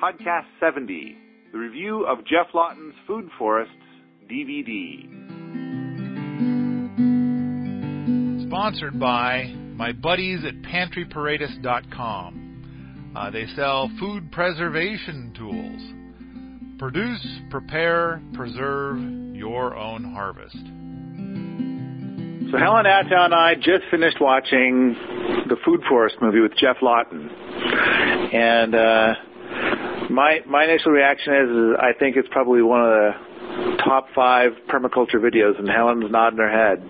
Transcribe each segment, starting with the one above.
Podcast 70, the review of Geoff Lawton's Food Forests DVD. Sponsored by my buddies at pantryparadise.com. Uh, they sell food preservation tools. Produce, prepare, preserve your own harvest. So Helen Atthowe and I just finished watching the Food Forest movie with Geoff Lawton, and uh, my my initial reaction is, is I think it's probably one of the top five permaculture videos, and Helen's nodding her head.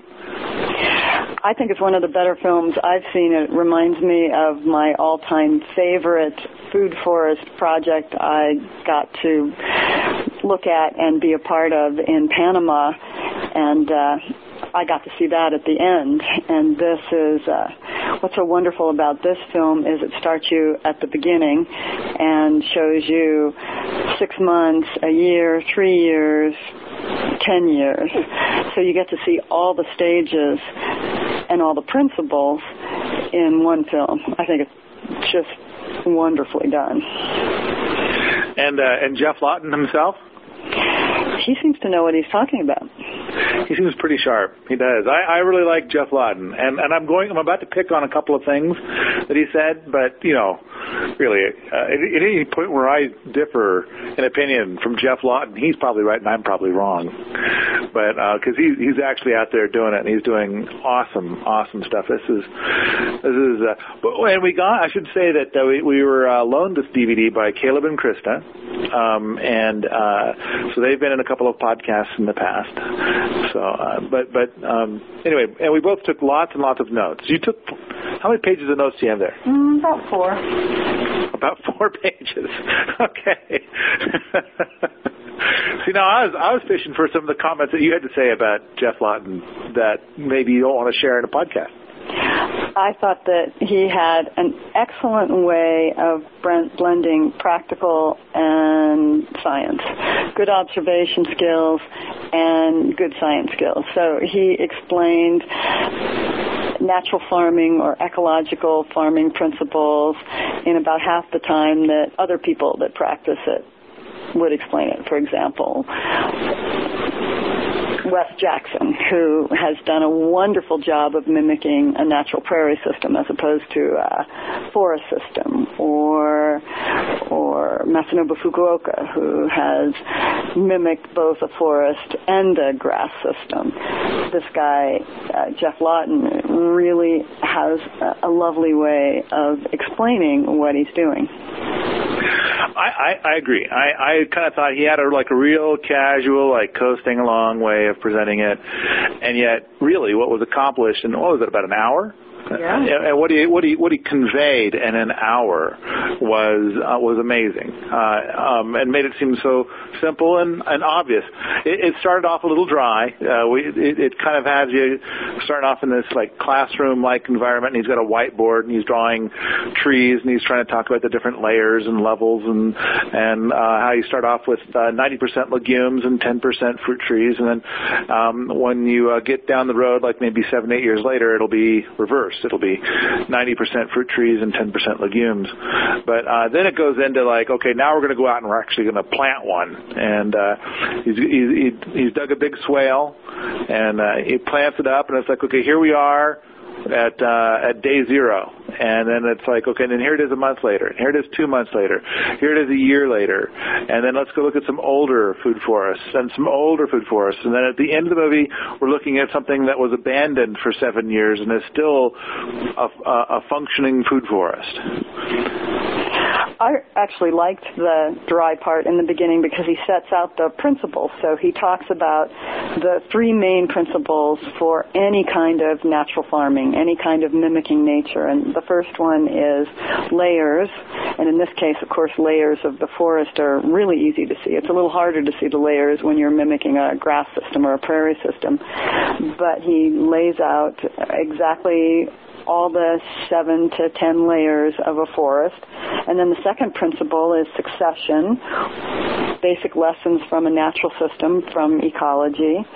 I think it's one of the better films I've seen. It reminds me of my all-time favorite food forest project I got to look at and be a part of in Panama, and uh, I got to see that at the end. And this is uh, what's so wonderful about this film is it starts you at the beginning and shows you six months, a year, three years, ten years. So you get to see all the stages and all the principles in one film. I think it's just wonderfully done. And uh, and Geoff Lawton himself. He seems to know what he's talking about. He seems pretty sharp. He does. I, I really like Geoff Lawton, and and I'm going. I'm about to pick on a couple of things that he said, but you know, really, uh, at, at any point where I differ in opinion from Geoff Lawton, he's probably right and I'm probably wrong. But because uh, he, he's actually out there doing it, and he's doing awesome, awesome stuff. This is this is. Uh, but and we got. I should say that uh, we we were uh, loaned this DVD by Caleb and Krista, um, and uh, so they've been in a couple of podcasts in the past. So, uh, but but um, anyway, and we both took lots and lots of notes. You took how many pages of notes do you have there? Mm, about four. About four pages. Okay. See, now I was I was fishing for some of the comments that you had to say about Geoff Lawton that maybe you don't want to share in a podcast. I thought that he had an excellent way of blending practical and science, good observation skills and good science skills. So he explained natural farming or ecological farming principles in about half the time that other people that practice it would explain it. For example, Wes Jackson, who has done a wonderful job of mimicking a natural prairie system as opposed to a forest system, or or Masanobu Fukuoka, who has mimicked both a forest and a grass system. This guy, uh, Geoff Lawton, really has a lovely way of explaining what he's doing. I, I, I agree. I, I kind of thought he had a like a real casual, like coasting along way of presenting it, and yet really what was accomplished in what was it about an hour? Yeah. And what he what he what he conveyed in an hour was uh, was amazing, uh, um, and made it seem so simple and, and obvious. It, it started off a little dry. Uh, we it, it kind of has you starting off in this like classroom like environment, and he's got a whiteboard and he's drawing trees and he's trying to talk about the different layers and levels and and uh, how you start off with uh, 90% legumes and 10% fruit trees, and then um, when you uh, get down the road, like maybe seven eight years later, it'll be reversed. It'll be 90% fruit trees and 10% legumes. But uh, then it goes into like, okay, now we're going to go out and we're actually going to plant one. And uh, he's, he's, he's dug a big swale and uh, he plants it up, and it's like, okay, here we are at uh, at day zero, and then it's like okay, and then here it is a month later, and here it is two months later, here it is a year later, and then let's go look at some older food forests and some older food forests, and then at the end of the movie, we're looking at something that was abandoned for seven years and is still a, a, a functioning food forest. I actually liked the dry part in the beginning because he sets out the principles. So he talks about the three main principles for any kind of natural farming, any kind of mimicking nature. And the first one is layers. And in this case, of course, layers of the forest are really easy to see. It's a little harder to see the layers when you're mimicking a grass system or a prairie system. But he lays out exactly all the seven to ten layers of a forest. And then the second principle is succession, basic lessons from a natural system, from ecology,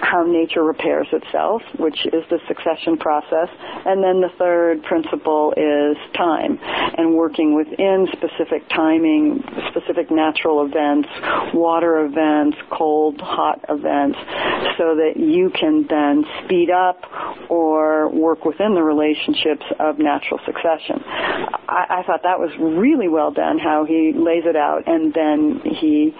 how nature repairs itself, which is the succession process. And then the third principle is time and working within specific timing, specific natural events, water events, cold, hot events, so that you can then speed up or work within the relationships of natural succession. I, I thought that was really well done, how he lays it out, and then he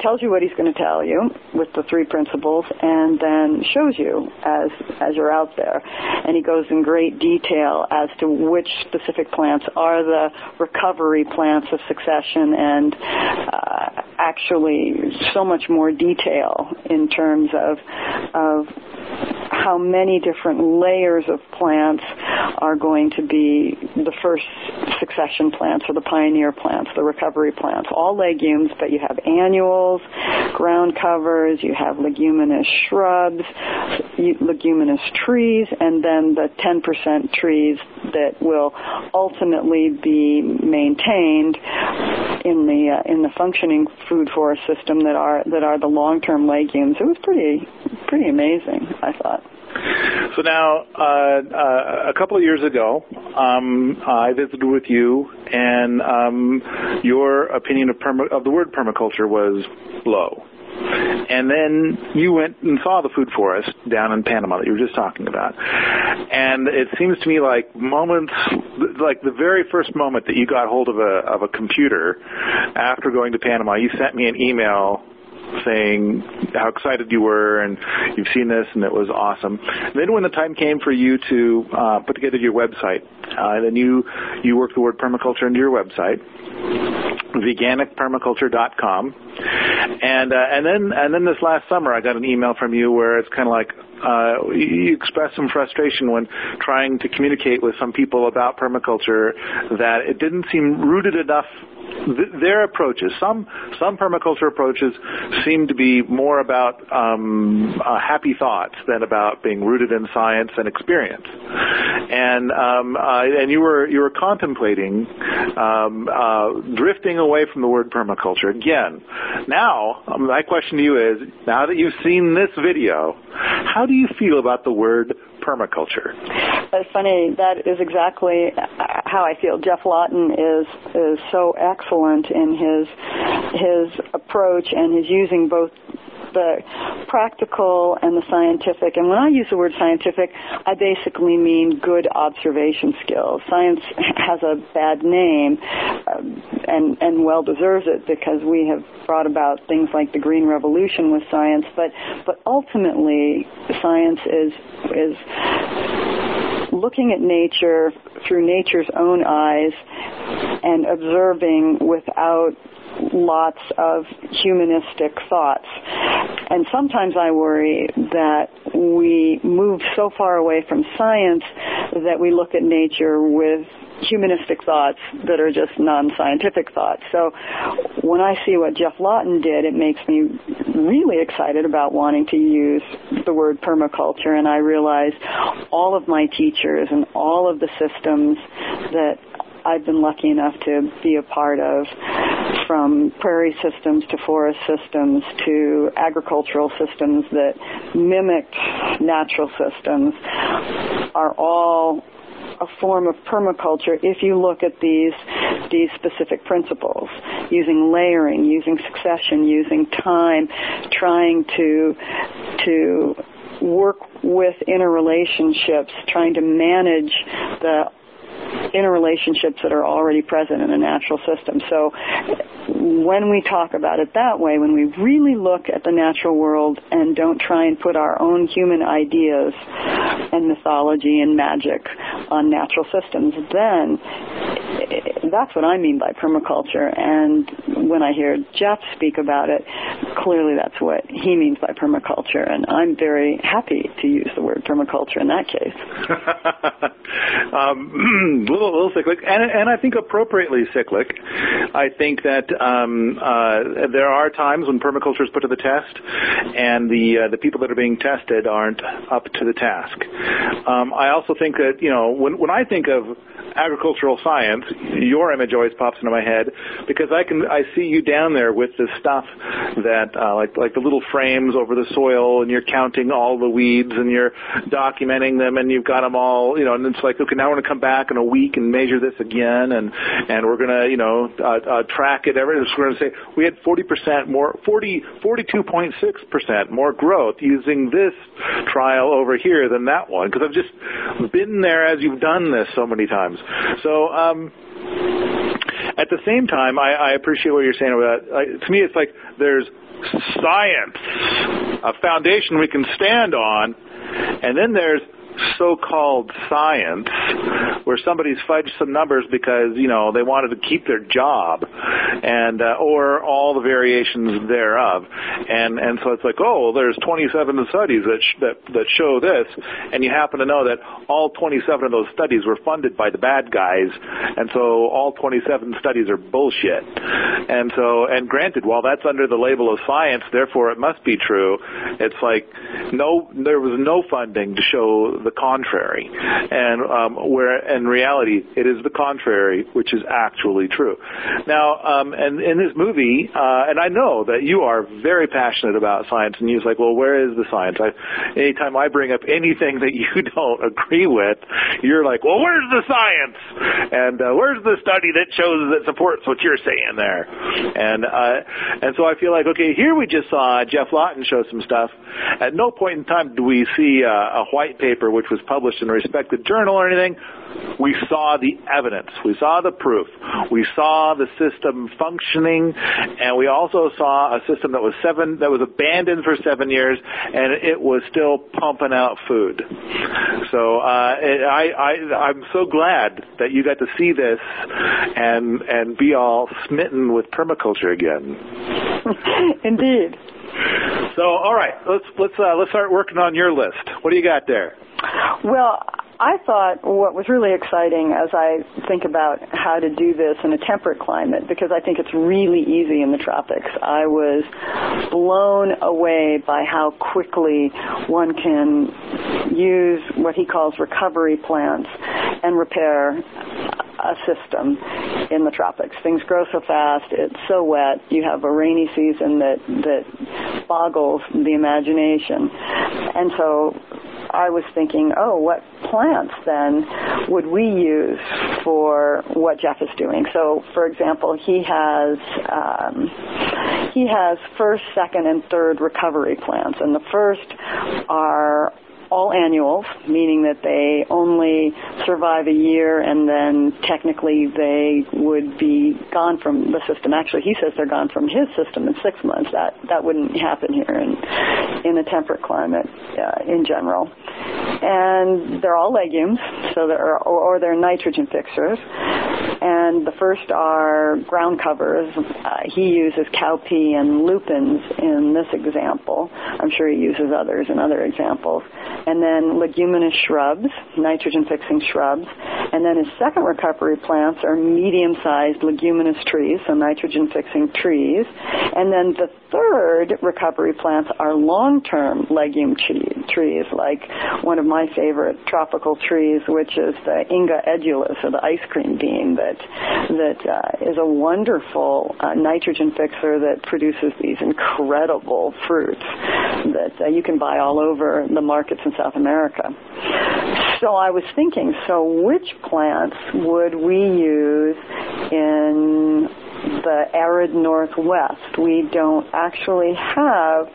tells you what he's going to tell you with the three principles, and then shows you as as you're out there. And he goes in great detail as to which specific plants are the recovery plants of succession, and uh, actually so much more detail in terms of of how many different layers of plants are going to be the first succession plants or the pioneer plants, the recovery plants. All legumes, but you have annuals, ground covers, you have leguminous shrubs, leguminous trees, and then the 10% trees that will ultimately be maintained in the uh, in the functioning food forest system that are that are the long-term legumes. It was pretty pretty amazing, I thought. So now, uh, uh, a couple of years ago, um, I visited with you, and um, your opinion of, perma- of the word permaculture was low. And then you went and saw the food forest down in Panama that you were just talking about. And it seems to me like moments, like the very first moment that you got hold of a of a computer after going to Panama, you sent me an email saying how excited you were and you've seen this and it was awesome. And then when the time came for you to uh, put together your website, uh, then you you worked the word permaculture into your website veganicpermaculture.com. And uh, and then and then this last summer, I got an email from you where it's kind of like uh, you expressed some frustration when trying to communicate with some people about permaculture that it didn't seem rooted enough th- their approaches. Some some permaculture approaches seem to be more about um, uh, happy thoughts than about being rooted in science and experience. And um, uh, and you were you were contemplating um, uh, drifting away from the word permaculture again. Now, um, my question to you is: Now that you've seen this video, how do you feel about the word permaculture? It's funny. That is exactly how I feel. Geoff Lawton is is so excellent in his his approach and his using both the practical and the scientific. And when I use the word scientific, I basically mean good observation skills. Science has a bad name, uh, and and well deserves it because we have brought about things like the green revolution with science. But but ultimately, science is is looking at nature through nature's own eyes and observing without lots of humanistic thoughts. And sometimes I worry that we move so far away from science that we look at nature with humanistic thoughts that are just non-scientific thoughts. So when I see what Geoff Lawton did, it makes me really excited about wanting to use the word permaculture and I realize all of my teachers and all of the systems that I've been lucky enough to be a part of, from prairie systems to forest systems to agricultural systems that mimicked natural systems, are all a form of permaculture if you look at these these specific principles using layering using succession using time trying to to work with interrelationships trying to manage the interrelationships that are already present in a natural system. So when we talk about it that way, when we really look at the natural world and don't try and put our own human ideas and mythology and magic on natural systems, then that's what I mean by permaculture. And when I hear Geoff speak about it, clearly that's what he means by permaculture. And I'm very happy to use the word permaculture in that case. um, little, little cyclic, and, and I think appropriately cyclic. I think that um, uh, there are times when permaculture is put to the test, and the uh, the people that are being tested aren't up to the task. Um, I also think that you know when when I think of agricultural science, your image always pops into my head because I can I see you down there with this stuff that uh, like like the little frames over the soil, and you're counting all the weeds and you're documenting them, and you've got them all, you know, and it's like okay, now we're to come back in a week and measure this again, and and we're to you know uh, uh, track it. Every we're to say we had 40% more, 40 42.6% more growth using this trial over here than that one because I've just been there as you've done this so many times. So, um, at the same time, I, I appreciate what you're saying about. Uh, to me, it's like there's science, a foundation we can stand on, and then there's so-called science where somebody's fudged some numbers because you know they wanted to keep their job and uh, or all the variations thereof. And and so it's like oh there's 27 studies that sh- that that show this and you happen to know that all 27 of those studies were funded by the bad guys and so all 27 studies are bullshit. And so and granted while that's under the label of science therefore it must be true. It's like no there was no funding to show the contrary, and um, where in reality it is the contrary, which is actually true. Now, um, and in this movie, uh, and I know that you are very passionate about science, and you're like, well, where is the science? I, anytime I bring up anything that you don't agree with, you're like, well, where's the science? And uh, where's the study that shows that supports what you're saying there? And uh, and so I feel like, okay, here we just saw Geoff Lawton show some stuff. At no point in time do we see uh, a white paper which was published in a respected journal or anything. We saw the evidence. We saw the proof. We saw the system functioning, and we also saw a system that was seven that was abandoned for seven years, and it was still pumping out food. So uh, I, I I'm so glad that you got to see this and and be all smitten with permaculture again. Indeed. So, all right, let's let's uh, let's start working on your list. What do you got there? Well, I thought what was really exciting as I think about how to do this in a temperate climate, because I think it's really easy in the tropics. I was blown away by how quickly one can use what he calls recovery plants and repair a system in the tropics. Things grow so fast, it's so wet, you have a rainy season that, that boggles the imagination. And so I was thinking, oh, what plants then would we use for what Geoff is doing? So, for example, he has um, he has first, second, and third recovery plants, and the first are all annuals, meaning that they only survive a year and then technically they would be gone from the system. Actually, he says they're gone from his system in six months. That that wouldn't happen here in in a temperate climate uh, in general. And they're all legumes, so they're or, or they're nitrogen fixers. And the first are ground covers. Uh, he uses cowpea and lupins in this example. I'm sure he uses others in other examples and then leguminous shrubs, nitrogen fixing shrubs. And then his second recovery plants are medium sized leguminous trees, so nitrogen fixing trees. And then the third recovery plants are long term legume trees, like one of my favorite tropical trees, which is the Inga edulis, or the ice cream bean, that, that uh, is a wonderful uh, nitrogen fixer that produces these incredible fruits that uh, you can buy all over the markets in South America. So I was thinking, so which plants would we use in the arid northwest? We don't actually have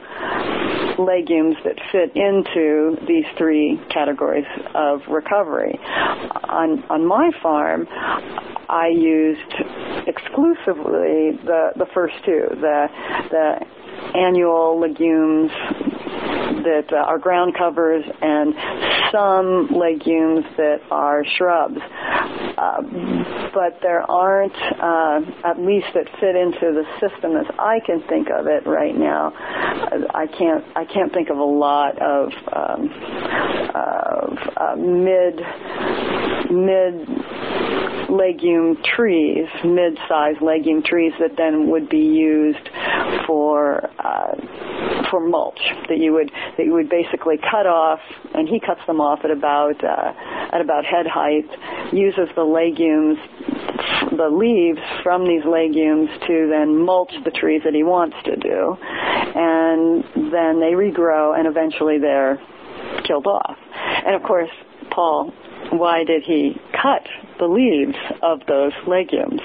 legumes that fit into these three categories of recovery. On, on my farm, I used exclusively the, the first two, the, the annual legumes that uh, are ground covers and some legumes that are shrubs. uh, but there aren't, uh, at least that fit into the system as I can think of it right now. I can't I can't think of a lot of, um, of uh, mid mid legume trees, mid-sized legume trees that then would be used for uh, for mulch. That you would that you would basically cut off, and he cuts them off at about uh, at about head height. Uses the legumes, the leaves from these legumes to then mulch the trees that he wants to do, and then they regrow, and eventually they're killed off. And of course, Paul, why did he cut the leaves of those legumes?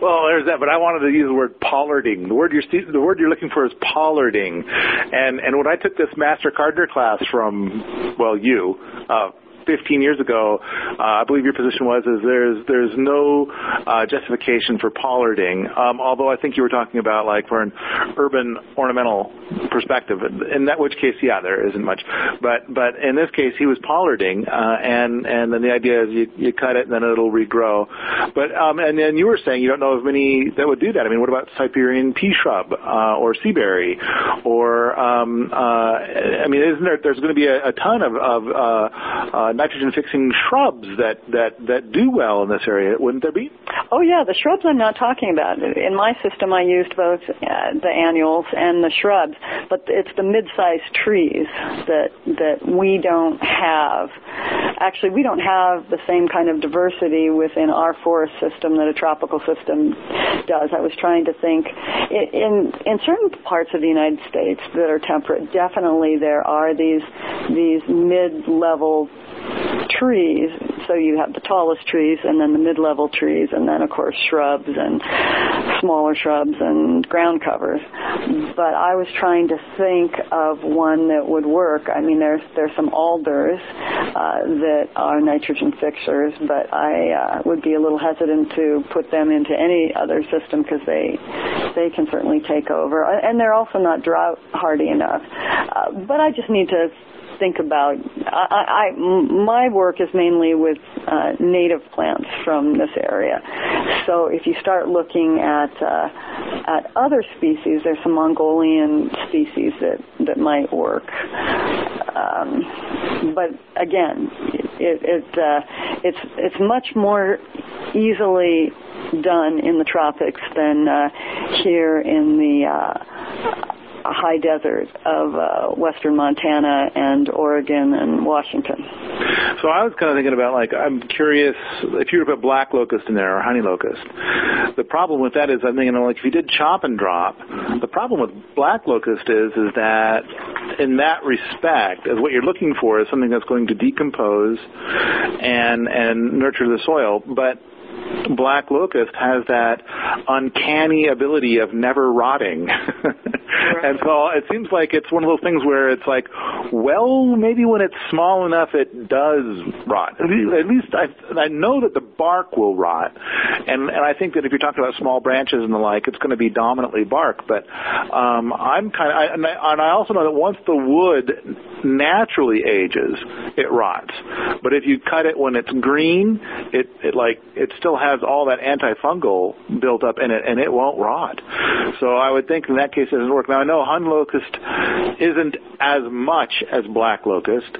Well, there's that, but I wanted to use the word pollarding. The word you're the word you're looking for is pollarding, and and when I took this master gardener class from well you. Uh, 15 years ago, uh, I believe your position was is there's there's no uh, justification for pollarding. Um, although I think you were talking about like for an urban ornamental perspective, in that which case, yeah, there isn't much. But but in this case, he was pollarding, uh, and and then the idea is you you cut it and then it'll regrow. But um, and then you were saying you don't know of many that would do that. I mean, what about Siberian pea shrub uh, or seaberry, or um, uh, I mean, isn't there? There's going to be a, a ton of, of uh, uh, nitrogen fixing shrubs that, that, that do well in this area, wouldn't there be? Oh yeah, the shrubs I'm not talking about. In my system I used both uh, the annuals and the shrubs, but it's the mid-sized trees that, that we don't have. Actually, we don't have the same kind of diversity within our forest system that a tropical system does. I was trying to think in, in certain parts of the United States that are temperate, definitely there are these, these mid-level trees. So you have the tallest trees and then the mid-level trees and then of course shrubs and smaller shrubs and ground covers. But I was trying to think of one that would work. I mean, there's there's some alders uh, that are nitrogen fixers, but I uh, would be a little hesitant to put them into any other system because they they can certainly take over, and they're also not drought hardy enough. Uh, but I just need to think about. I, I my work is mainly with uh, native plants from this area. So if you start looking at uh, at other species, there's some Mongolian species that that might work. Um, but again, it, it uh, it's it's much more easily done in the tropics than uh, here in the uh, high desert of uh, western Montana and Oregon and Washington. So I was kind of thinking about like I'm curious if you were to put black locust in there or honey locust. The problem with that is I'm thinking like if you did chop and drop, the problem with black locust is is that in that respect, is what you're looking for is something that's going to decompose and and nurture the soil, but black locust has that uncanny ability of never rotting. And so it seems like it's one of those things where it's like, well, maybe when it's small enough it does rot. At least I, I know that the bark will rot. And, and I think that if you're talking about small branches and the like, it's going to be dominantly bark. But um, I'm kind of, I, and, I, and I also know that once the wood naturally ages, it rots. But if you cut it when it's green, it, it like, it still has all that antifungal built up in it, and it won't rot. So I would think in that case it doesn't work. Now I know hun locust isn't as much as black locust,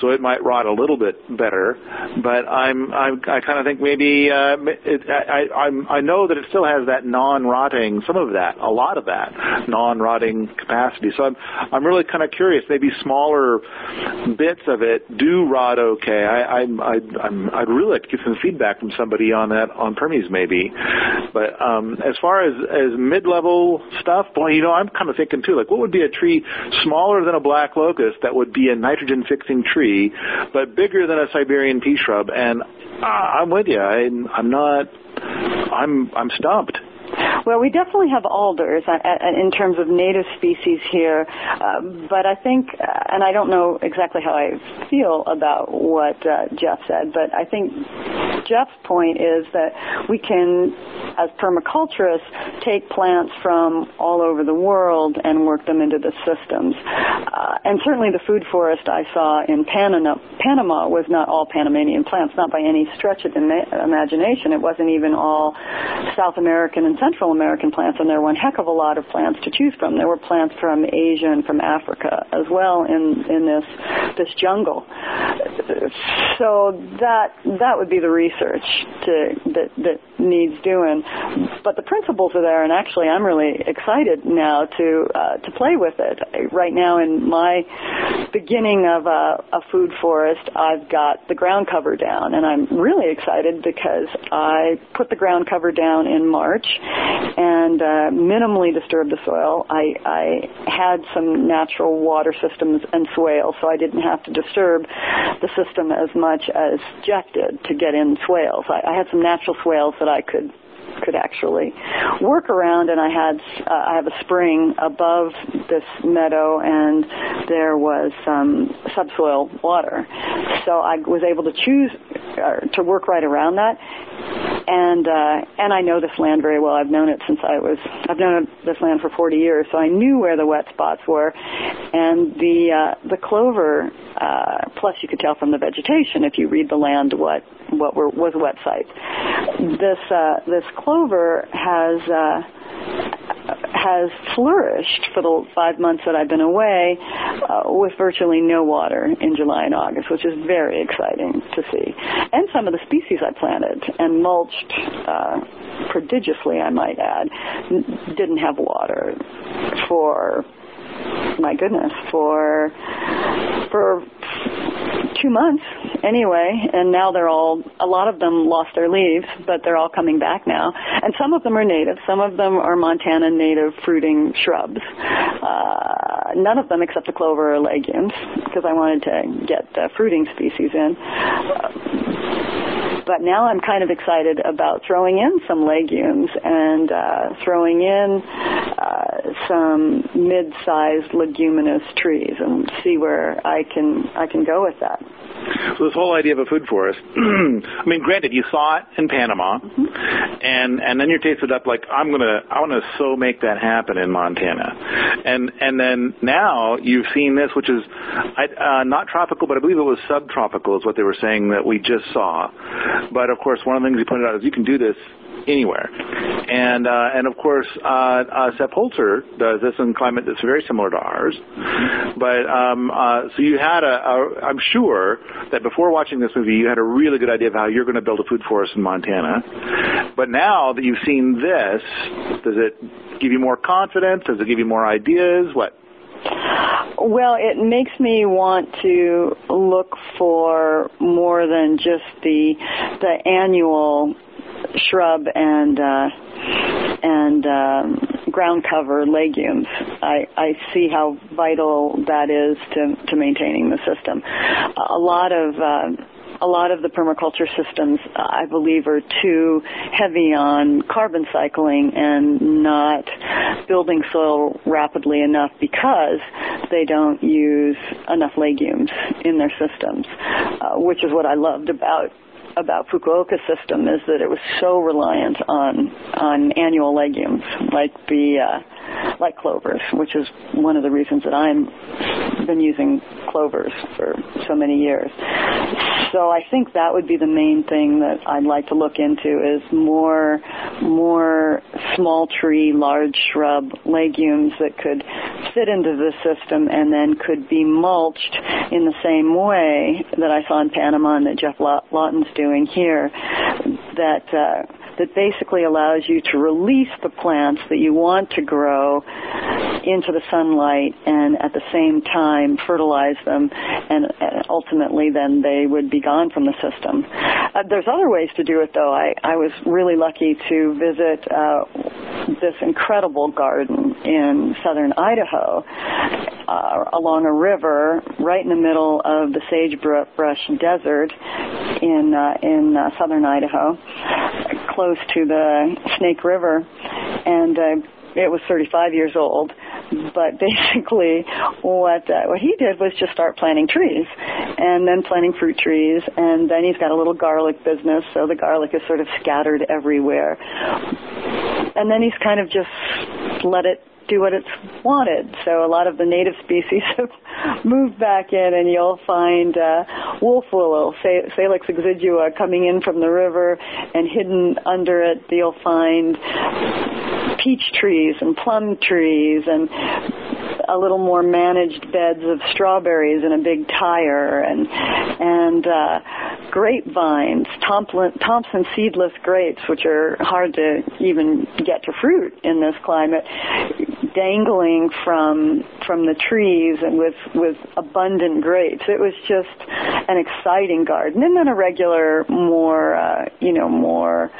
so it might rot a little bit better. But I'm, I'm I kind of think maybe uh, it, I, I'm, I know that it still has that non-rotting, some of that, a lot of that non-rotting capacity. So I'm I'm really kind of curious. Maybe smaller bits of it do rot okay. I, I, I'm I'd really like to get some feedback from somebody on that on Permies maybe. But um, as far as as mid level stuff, boy, you know, I'm kind of thinking too. Like, what would be a tree smaller than a black locust that would be a nitrogen fixing tree, but bigger than a Siberian pea shrub? And uh, I'm with you. I, I'm not. I'm I'm stumped. Well, we definitely have alders uh, uh, in terms of native species here, uh, but I think, uh, and I don't know exactly how I feel about what uh, Geoff said, but I think Geoff's point is that we can, as permaculturists, take plants from all over the world and work them into the systems. Uh, and certainly the food forest I saw in Panama, Panama was not all Panamanian plants, not by any stretch of the imagination. It wasn't even all South American and Central American plants, and there were one heck of a lot of plants to choose from. There were plants from Asia and from Africa as well in in this this jungle. So that that would be the research to, that that needs doing. But the principles are there, and actually, I'm really excited now to uh, to play with it. Right now, in my beginning of a, a food forest, I've got the ground cover down, and I'm really excited because I put the ground cover down in March and uh, minimally disturbed the soil. I, I had some natural water systems and swales, so I didn't have to disturb the system as much as Geoff did to get in swales. I, I had some natural swales that I could could actually work around and I had uh, I have a spring above this meadow and there was some subsoil water so I was able to choose uh, to work right around that and uh, and I know this land very well. I've known it since I was I've known this land for 40 years so I knew where the wet spots were. And the uh, the clover uh, plus you could tell from the vegetation if you read the land what what were, was wet sites this uh, this clover has uh, has flourished for the five months that I've been away uh, with virtually no water in July and August, which is very exciting to see. And some of the species I planted and mulched uh, prodigiously, I might add, n- didn't have water for my goodness, for for two months anyway, and now they're all, a lot of them lost their leaves, but they're all coming back now. And some of them are native, some of them are Montana native fruiting shrubs. Uh, none of them except the clover are legumes, because I wanted to get uh, fruiting species in. But now I'm kind of excited about throwing in some legumes and uh, throwing in uh, some mid-sized leguminous trees and see where I can I can go with that. So this whole idea of a food forest, I mean, granted, you saw it in Panama, mm-hmm. and and then you're tasted up like I'm gonna I want to so make that happen in Montana, and and then now you've seen this, which is uh, not tropical, but I believe it was subtropical, is what they were saying that we just saw. But of course, one of the things he pointed out is you can do this anywhere. And uh, and of course, uh, uh, Sepp Holzer does this in climate that's very similar to ours. But um, uh, so you had a, a, I'm sure that before watching this movie, you had a really good idea of how you're going to build a food forest in Montana. But now that you've seen this, does it give you more confidence? Does it give you more ideas? What? Well, it makes me want to look for more than just the the annual shrub and uh, and um, ground cover legumes. I, I see how vital that is to, to maintaining the system. A lot of uh, a lot of the permaculture systems, I believe, are too heavy on carbon cycling and not building soil rapidly enough because they don't use enough legumes in their systems, uh, which is what I loved about about Fukuoka system is that it was so reliant on on annual legumes like the uh, like clovers, which is one of the reasons that I'm been using clovers for so many years. So I think that would be the main thing that I'd like to look into is more more small tree, large shrub legumes that could fit into the system and then could be mulched in the same way that I saw in Panama and that Geoff Lawton's doing here. That uh, that basically allows you to release the plants that you want to grow into the sunlight and at the same time fertilize them and ultimately then they would be gone from the system. Uh, there's other ways to do it though. I, I was really lucky to visit uh, this incredible garden in southern Idaho uh, along a river right in the middle of the sagebrush desert in uh, in uh, southern Idaho, close to the Snake River, and uh, it was 35 years old. But basically, what uh, what he did was just start planting trees, and then planting fruit trees, and then he's got a little garlic business, so the garlic is sort of scattered everywhere. And then he's kind of just let it do what it's wanted. So a lot of the native species have moved back in, and you'll find uh, wolf willow, Salix exigua, coming in from the river, and hidden under it, you'll find peach trees and plum trees and a little more managed beds of strawberries in a big tire and and uh, grapevines, Thompson, Thompson seedless grapes, which are hard to even get to fruit in this climate, dangling from from the trees and with with abundant grapes. It was just an exciting garden, and then a regular, more uh, you know, more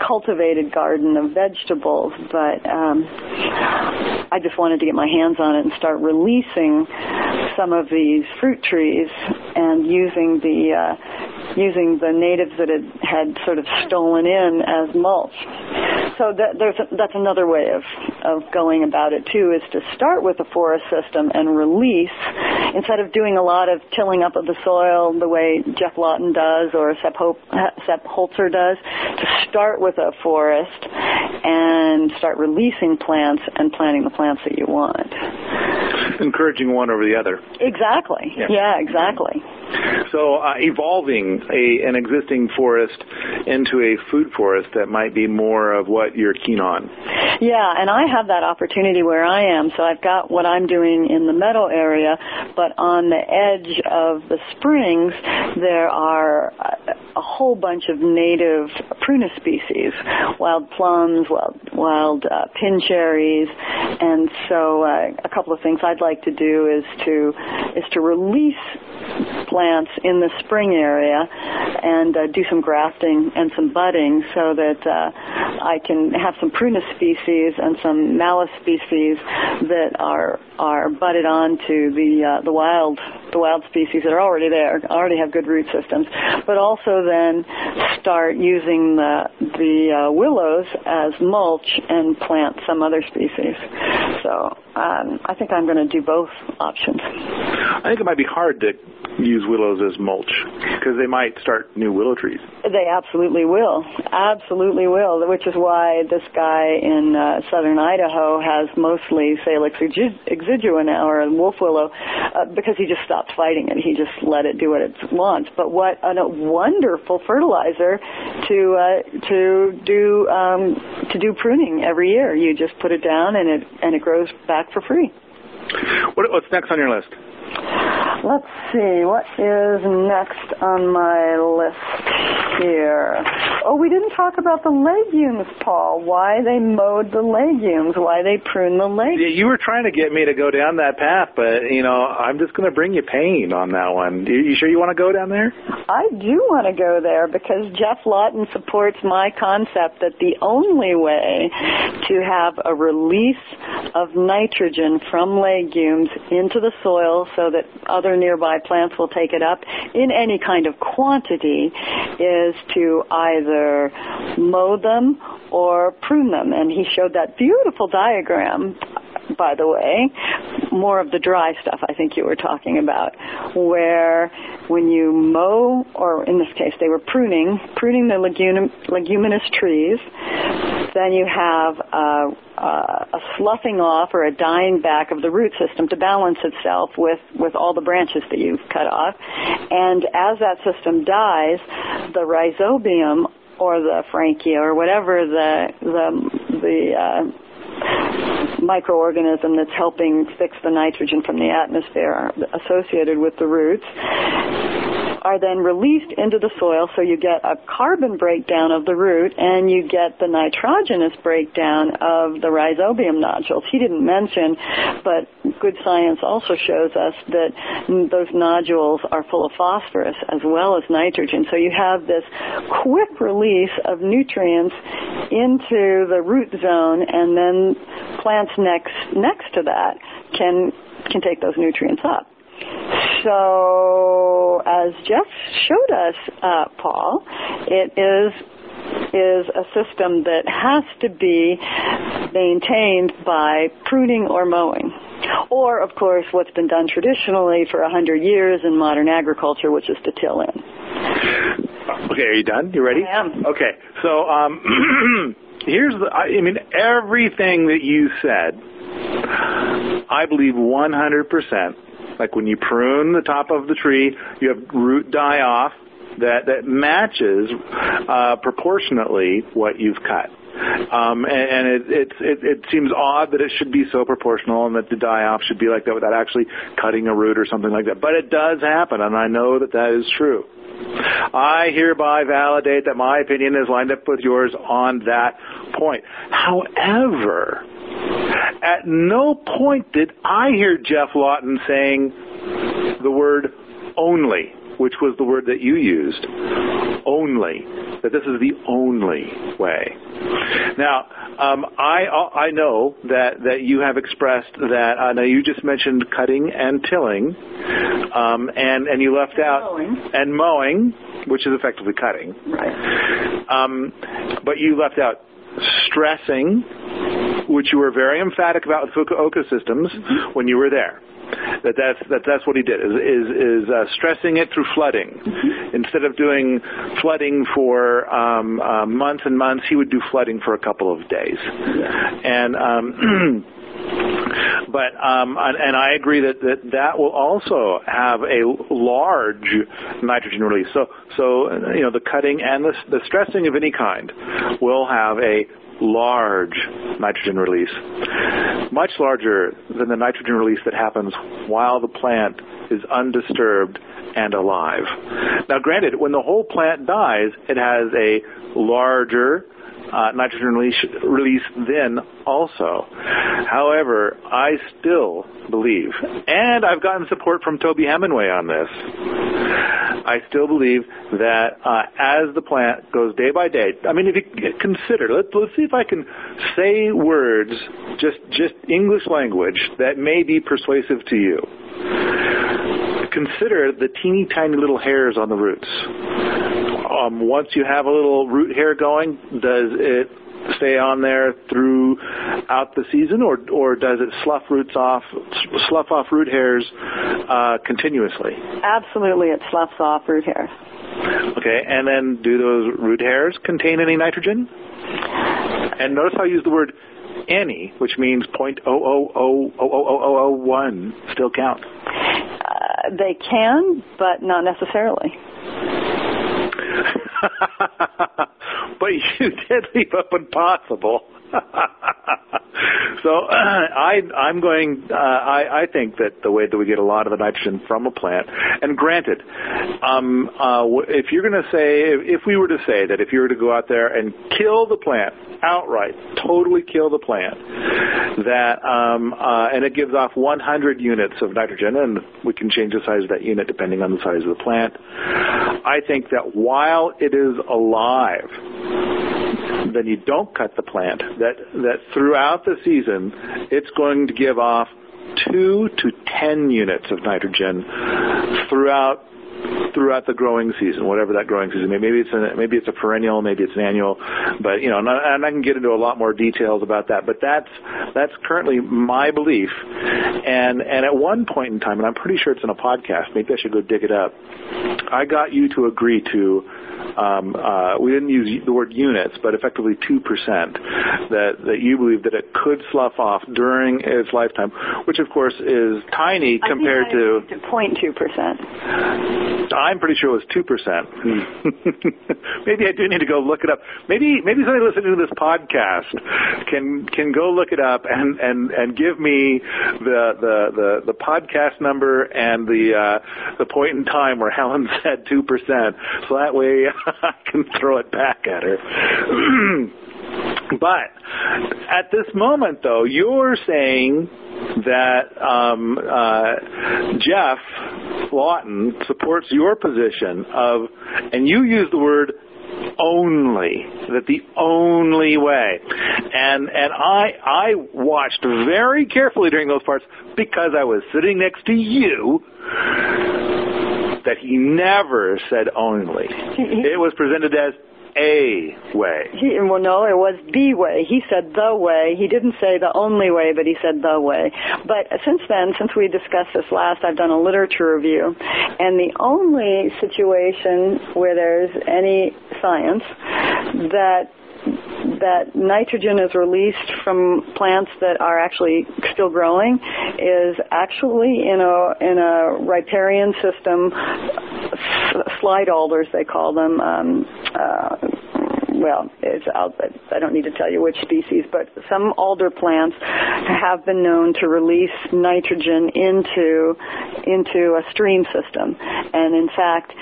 cultivated garden of vegetables. But um, I just wanted to get my hands on it and start releasing some of these fruit trees and using the uh, using the natives that had had sort of stolen in as mulch. So that, there's a, that's another way of of going about it too, is to start with a forest system and release instead of doing a lot of tilling up of the soil the way Geoff Lawton does or Sepp, Hope, Sepp Holzer does, to start with a forest and start releasing plants and planting the plants that you want. Encouraging one over the other. Exactly. Yeah, yeah exactly. So uh, evolving a, an existing forest into a food forest that might be more of what you're keen on. Yeah, and I have that opportunity where I am. So I've got what I'm doing in the meadow area, but on the edge of the springs, there are a whole bunch of native prunus species, wild plums, wild, wild uh, pin cherries, and so uh, a couple of things I'd like to do is to is to release plants in the spring area and uh, do some grafting and some budding so that uh, I can have some prunus species and some malus species that are are budded onto the uh, the wild the wild species that are already there, already have good root systems, but also then start using the the uh, willows as mulch and plant some other species. So um, I think I'm going to do both options. I think it might be hard to use willows as mulch because they might start new willow trees. They absolutely will, absolutely will. Which is why this guy in uh, southern Idaho has mostly Salix exigua now, or wolf willow, uh, because he just stopped fighting it. He just let it do what it wants. But what a wonderful fertilizer to uh, to do um, to do pruning every year. You just put it down and it and it grows back for free. What, what's next on your list? Let's see, what is next on my list here? Oh, we didn't talk about the legumes, Paul. Why they mowed the legumes, why they pruned the legumes. Yeah, you were trying to get me to go down that path, but, you know, I'm just going to bring you pain on that one. You, you sure you want to go down there? I do want to go there because Geoff Lawton supports my concept that the only way to have a release of nitrogen from legumes into the soil so that other nearby plants will take it up in any kind of quantity is to either mow them or prune them. And he showed that beautiful diagram by the way, more of the dry stuff I think you were talking about, where when you mow, or in this case they were pruning, pruning the legum- leguminous trees, then you have a, a, sloughing off or a dying back of the root system to balance itself with, with all the branches that you've cut off. And as that system dies, the rhizobium or the frankia or whatever the the the uh, microorganism that's helping fix the nitrogen from the atmosphere associated with the roots are then released into the soil so you get a carbon breakdown of the root and you get the nitrogenous breakdown of the rhizobium nodules. He didn't mention, but good science also shows us that those nodules are full of phosphorus as well as nitrogen. So you have this quick release of nutrients into the root zone and then plants next next to that can can take those nutrients up. So, as Geoff showed us, uh, Paul, it is is a system that has to be maintained by pruning or mowing. Or, of course, what's been done traditionally for a hundred years in modern agriculture, which is to till in. Okay, are you done? You ready? I am. Okay, so um, here's the. I mean, everything that you said, I believe 100%. Like when you prune the top of the tree, you have root die off that that matches uh, proportionately what you've cut. Um, and, and it, it, it, it seems odd that it should be so proportional and that the die off should be like that without actually cutting a root or something like that. But it does happen, and I know that that is true. I hereby validate that my opinion is lined up with yours on that point. However, at no point did I hear Geoff Lawton saying the word only, which was the word that you used. Only. That this is the only way. Now, um, I I know that that you have expressed that. Uh, now you just mentioned cutting and tilling, um, and and you left out Mowing. and mowing, which is effectively cutting. Right. Um, but you left out stressing, which you were very emphatic about with Fukuoka systems when you were there. That that's that that's what he did is is, is uh, stressing it through flooding. Instead of doing flooding for um, uh, months and months, he would do flooding for a couple of days. And um, but um, and, and I agree that, that that will also have a large nitrogen release. So so you know the cutting and the, the stressing of any kind will have a large nitrogen release, much larger than the nitrogen release that happens while the plant is undisturbed and alive. Now, granted, when the whole plant dies, it has a larger uh, nitrogen release, release then also. However, I still believe, and I've gotten support from Toby Hemenway on this, I still believe that uh, as the plant goes day by day, I mean, if you consider, let, let's see if I can say words, just just English language that may be persuasive to you. Consider the teeny tiny little hairs on the roots. Um, once you have a little root hair going, does it stay on there throughout the season, or or does it slough roots off, slough off root hairs uh, continuously? Absolutely, it sloughs off root hairs. Okay, and then do those root hairs contain any nitrogen? And notice how I use the word any, which means point oh oh oh oh oh oh oh one still count. Uh, they can, but not necessarily. but you did leave open possible. so I, I'm going. Uh, I, I think that the way that we get a lot of the nitrogen from a plant, and granted, um, uh, if you're going to say, if we were to say that if you were to go out there and kill the plant outright, totally kill the plant, that um, uh, and it gives off 100 units of nitrogen, and we can change the size of that unit depending on the size of the plant. I think that while it is alive, then you don't cut the plant. That that throughout the season, it's going to give off two to ten units of nitrogen throughout throughout the growing season, whatever that growing season. May. Maybe it's a, maybe it's a perennial, maybe it's an annual, but you know, and I, and I can get into a lot more details about that. But that's that's currently my belief, and and at one point in time, and I'm pretty sure it's in a podcast. Maybe I should go dig it up. I got you to agree to we didn't use the word units, but effectively 2%, that, that you believe that it could slough off during its lifetime, which of course is tiny compared I to. think I to 0.2%. I'm pretty sure it was 2%. maybe I do need to go look it up. Maybe, maybe somebody listening to this podcast can, can go look it up and, and, and give me the, the, the, the podcast number and the, uh, the point in time where Helen said 2%. So that way I can throw it back at her. but at this moment, though, you're saying that um, uh, Geoff Lawton supports your position of, and you use the word only that the only way and and i i watched very carefully during those parts because i was sitting next to you that he never said only. It was presented as a way. He, well, no, it was the way. He said the way. He didn't say the only way, but he said the way. But since then, since we discussed this last, I've done a literature review, and the only situation where there's any science that that nitrogen is released from plants that are actually still growing is actually in a in a riparian system slide alders they call them um, uh, well, I don't need to tell you which species, but some alder plants have been known to release nitrogen into into a stream system, and in fact,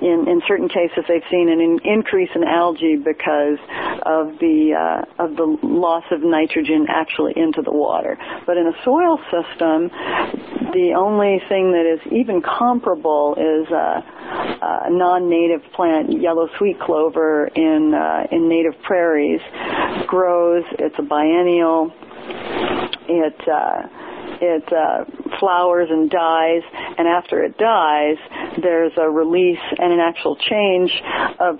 in in certain cases, they've seen an in, increase in algae because of the uh, of the loss of nitrogen actually into the water. But in a soil system, the only thing that is even comparable is a, a non-native plant, yellow sweet clover in uh, in native prairies, grows. It's a biennial. It uh, it uh, flowers and dies, and after it dies, there's a release and an actual change of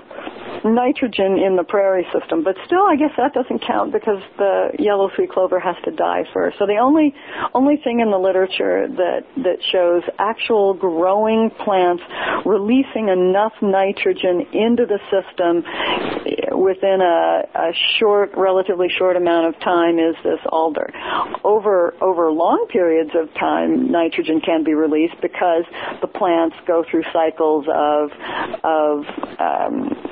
nitrogen in the prairie system. But still, I guess that doesn't count because the yellow sweet clover has to die first. So the only only thing in the literature that that shows actual growing plants releasing enough nitrogen into the system within a, a short, relatively short amount of time is this alder. Over over long periods of time, nitrogen can be released because the plants go through cycles of of um,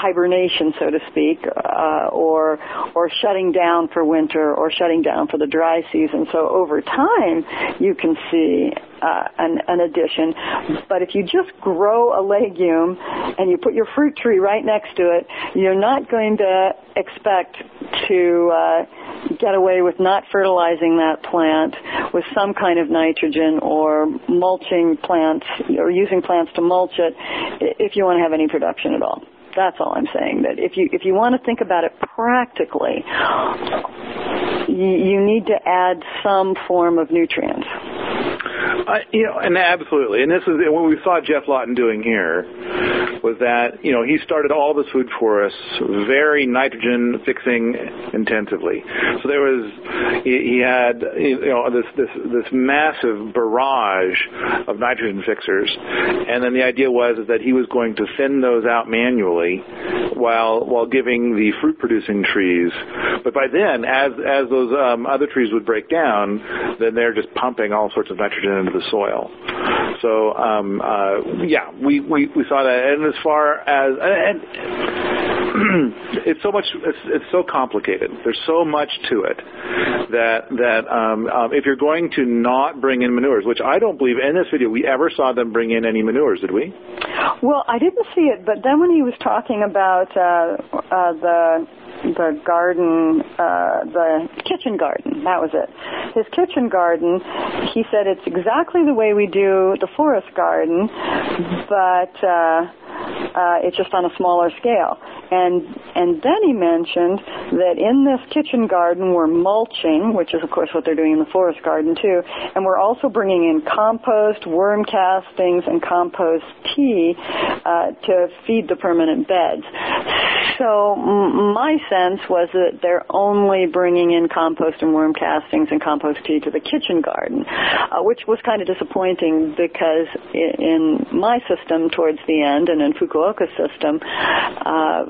hibernation, so to speak, uh, or or shutting down for winter or shutting down for the dry season. So over time, you can see uh, an, an addition. But if you just grow a legume and you put your fruit tree right next to it, you're not going to expect to uh, get away with not fertilizing that plant with some kind of nitrogen or mulching plants or using plants to mulch it if you want to have any production at all. That's all I'm saying. That if you if you want to think about it practically, you, need to add some form of nutrients. Uh, you know, and absolutely, and this is what we saw Geoff Lawton doing here was that you know he started all this food forests very nitrogen fixing intensively. So there was he, he had you know this this this massive barrage of nitrogen fixers, and then the idea was that he was going to thin those out manually while while giving the fruit producing trees. But by then, as as those um, other trees would break down, then they're just pumping all sorts of nitrogen into the soil. So um, uh, yeah, we, we we saw that, and as far as and, it's so much it's, it's, so complicated. There's so much to it that that um, um, if you're going to not bring in manures, which I don't believe in this video we ever saw them bring in any manures, did we? Well, I didn't see it, but then when he was talking about uh, uh, the the garden, uh, the kitchen garden. That was it. His kitchen garden. He said it's exactly the way we do the forest garden, but uh, uh, it's just on a smaller scale. And and then he mentioned that in this kitchen garden we're mulching, which is of course what they're doing in the forest garden too, and we're also bringing in compost, worm castings, and compost tea uh, to feed the permanent beds. So m- my sense was that they're only bringing in compost and worm castings and compost tea to the kitchen garden, uh, which was kind of disappointing because in, my system towards the end and in Fukuoka's system, uh,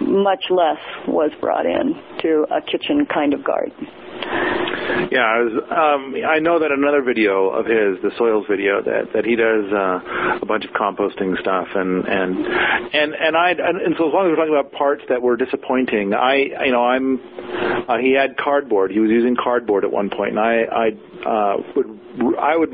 much less was brought in to a kitchen kind of garden. Yeah, I, was, um, I know that another video of his, the soils video, that that he does uh, a bunch of composting stuff, and and and and I and, so as long as we're talking about parts that were disappointing, I you know I'm uh, he had cardboard. He was using cardboard at one point, and I I uh, would I would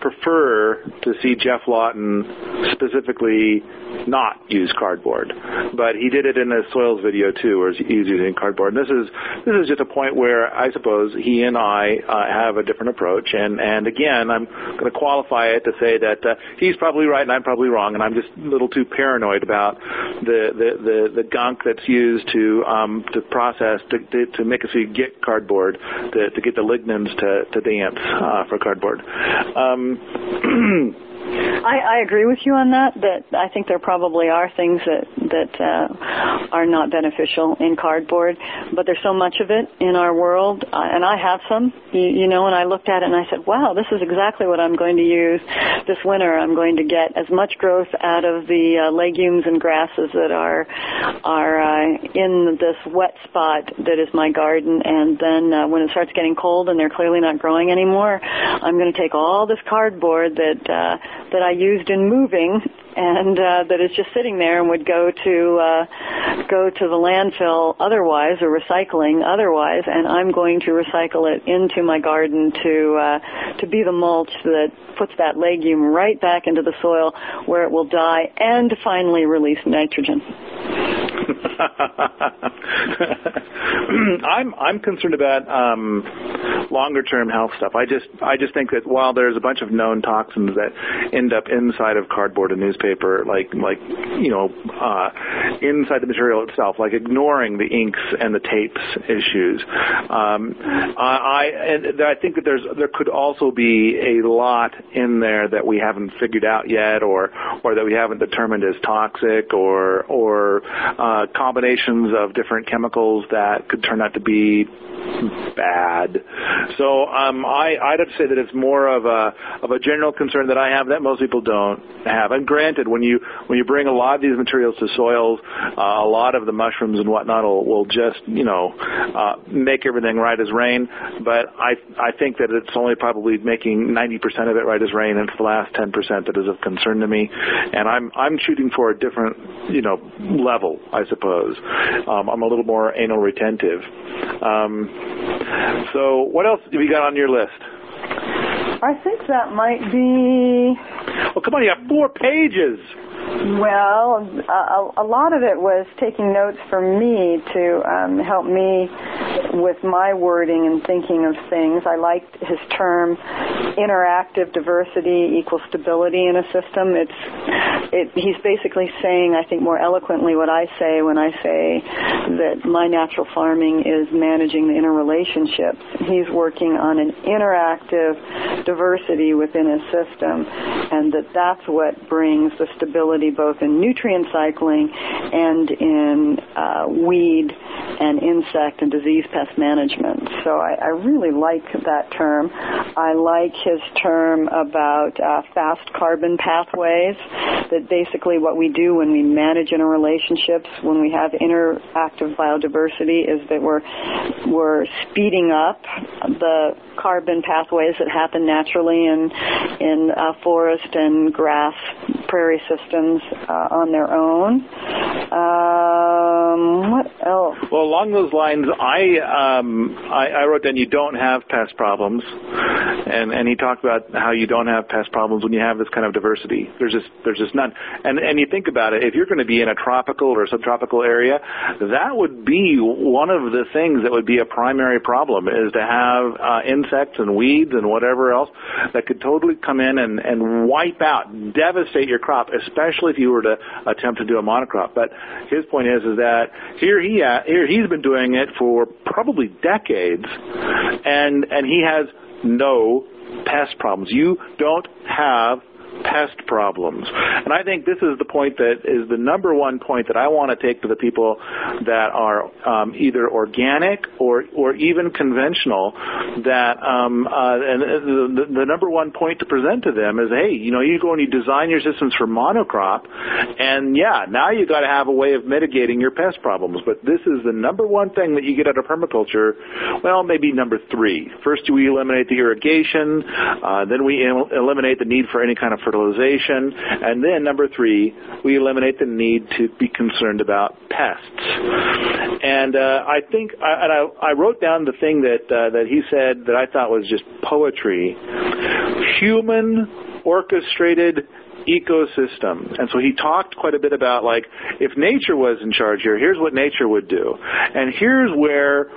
prefer to see Geoff Lawton specifically not use cardboard, but he did it in a soils video too, where he's using cardboard. And this is this is just a point where I suppose he and I uh, have a different approach. And and again, I'm going to qualify it to say that uh, he's probably right and I'm probably wrong, and I'm just a little too paranoid about the the the, the gunk that's used to um, to process to, to to make us get cardboard to to get the lignins to to uh, for cardboard. Um, I, I agree with you on that. That I think there probably are things that that uh, are not beneficial in cardboard, but there's so much of it in our world, uh, and I have some. You, you know, and I looked at it and I said, "Wow, this is exactly what I'm going to use this winter. I'm going to get as much growth out of the uh, legumes and grasses that are are uh, in this wet spot that is my garden, and then uh, when it starts getting cold and they're clearly not growing anymore, I'm going to take all this cardboard that uh, that I used in moving and uh, that is just sitting there and would go to uh, go to the landfill otherwise or recycling otherwise, and I'm going to recycle it into my garden to uh, to be the mulch that puts that legume right back into the soil where it will die and finally release nitrogen. I'm I'm concerned about um, longer term health stuff. I just I just think that while there's a bunch of known toxins that end up inside of cardboard and newspaper, like like you know uh, inside the material itself, like ignoring the inks and the tapes issues, um, I and I think that there's there could also be a lot in there that we haven't figured out yet, or or that we haven't determined as toxic, or or uh, combinations of different chemicals that could turn out to be bad. So um, I, I'd have to say that it's more of a of a general concern that I have that most people don't have. And granted, when you when you bring a lot of these materials to soils, uh, a lot of the mushrooms and whatnot will, will just you know uh, make everything right as rain. But I I think that it's only probably making 90% of it right as rain, and it's the last 10% that is of concern to me. And I'm I'm shooting for a different you know level, I suppose. Um, I'm a little more anal retentive. Um, so, what else have you got on your list? I think that might be. Well, come on, you have four pages. Well, a, a lot of it was taking notes for me to um, help me with my wording and thinking of things. I liked his term, interactive diversity equals stability in a system. It's, it, he's basically saying, I think more eloquently what I say when I say that my natural farming is managing the interrelationships. He's working on an interactive diversity within a system, and that that's what brings the stability both in nutrient cycling and in uh, weed and insect and disease pest management. So I, I really like that term. I like his term about uh, fast carbon pathways, that basically what we do when we manage interrelationships, when we have interactive biodiversity, is that we're, we're speeding up the carbon pathways that happen naturally in, in uh, forest and grass prairie systems uh, on their own. Um, what else? Well, along those lines, I, um, I I wrote down you don't have pest problems, and and he talked about how you don't have pest problems when you have this kind of diversity. There's just there's just none. And and you think about it, if you're going to be in a tropical or subtropical area, that would be one of the things that would be a primary problem is to have uh, insects and weeds and whatever else that could totally come in and and wipe out, devastate your crop, especially if you were to attempt to do a monocrop. But his point is is that here he uh, here he's been doing it for probably decades, and and he has no pest problems. You don't have pest problems. And I think this is the point that is the number one point that I want to take to the people that are um, either organic or or even conventional. That um, uh, and the, the, number one point to present to them is, hey, you know, you go and you design your systems for monocrop, and yeah, now you got to have a way of mitigating your pest problems. But this is the number one thing that you get out of permaculture. Well, maybe number three. First, we eliminate the irrigation, uh, then we el- eliminate the need for any kind of fertilization. And then number three, we eliminate the need to be concerned about pests. And uh, I think, I, and I, I wrote down the thing that uh, that he said that I thought was just poetry. Human orchestrated ecosystem. And so he talked quite a bit about like if nature was in charge here, here's what nature would do. And here's where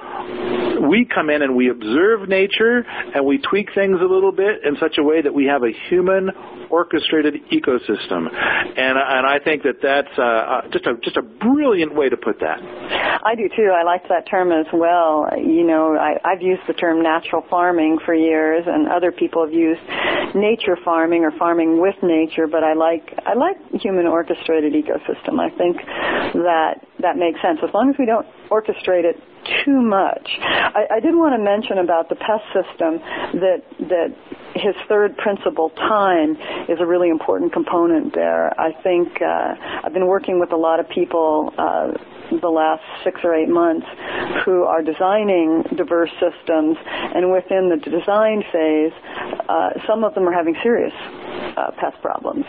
we come in and we observe nature and we tweak things a little bit in such a way that we have a human orchestrated ecosystem. And and I think that that's uh, uh, just a just a brilliant way to put that. I do too. I like that term as well. You know, I, I've used the term natural farming for years, and other people have used nature farming or farming with nature, but I like I like human orchestrated ecosystem. I think that that makes sense as long as we don't orchestrate it too much. I, I did want to mention about the pest system that that his third principle, time, is a really important component there. I think uh, I've been working with a lot of people. Uh, the last six or eight months who are designing diverse systems and within the design phase uh, some of them are having serious uh, pest problems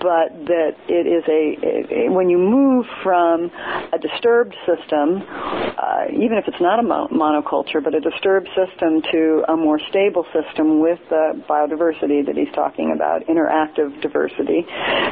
but that it is a, a, when you move from a disturbed system uh, even if it's not a monoculture but a disturbed system to a more stable system with the biodiversity that he's talking about interactive diversity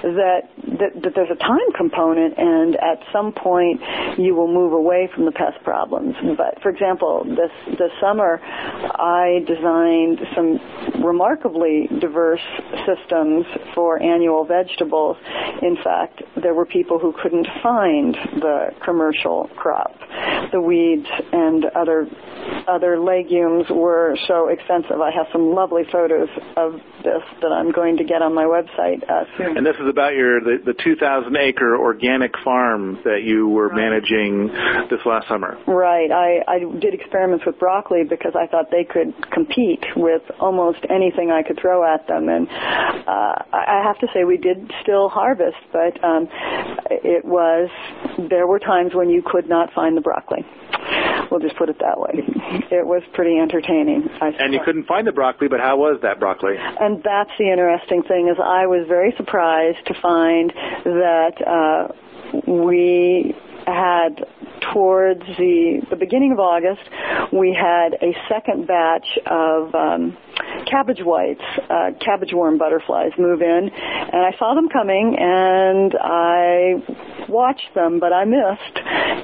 that, that, that there's a time component and at some point you will move away from the pest problems. But for example, this this summer, I designed some remarkably diverse systems for annual vegetables. In fact, there were people who couldn't find the commercial crop. The weeds and other other legumes were so extensive. I have some lovely photos of this that I'm going to get on my website uh, soon. And this is about your the, the 2,000 acre organic farm that you were right. managing this last summer. Right. I, I did experiments with broccoli because I thought they could compete with almost anything I could throw at them. And uh, I have to say, we did still harvest, but um, it was there were times when you could not find the broccoli. We'll just put it that way. It was pretty entertaining. and you couldn't find the broccoli, but how was that broccoli? And that's the interesting thing is I was very surprised to find that uh, we had towards the the beginning of August, we had a second batch of um, cabbage whites, uh, cabbage worm butterflies move in, and I saw them coming, and I watched them, but I missed,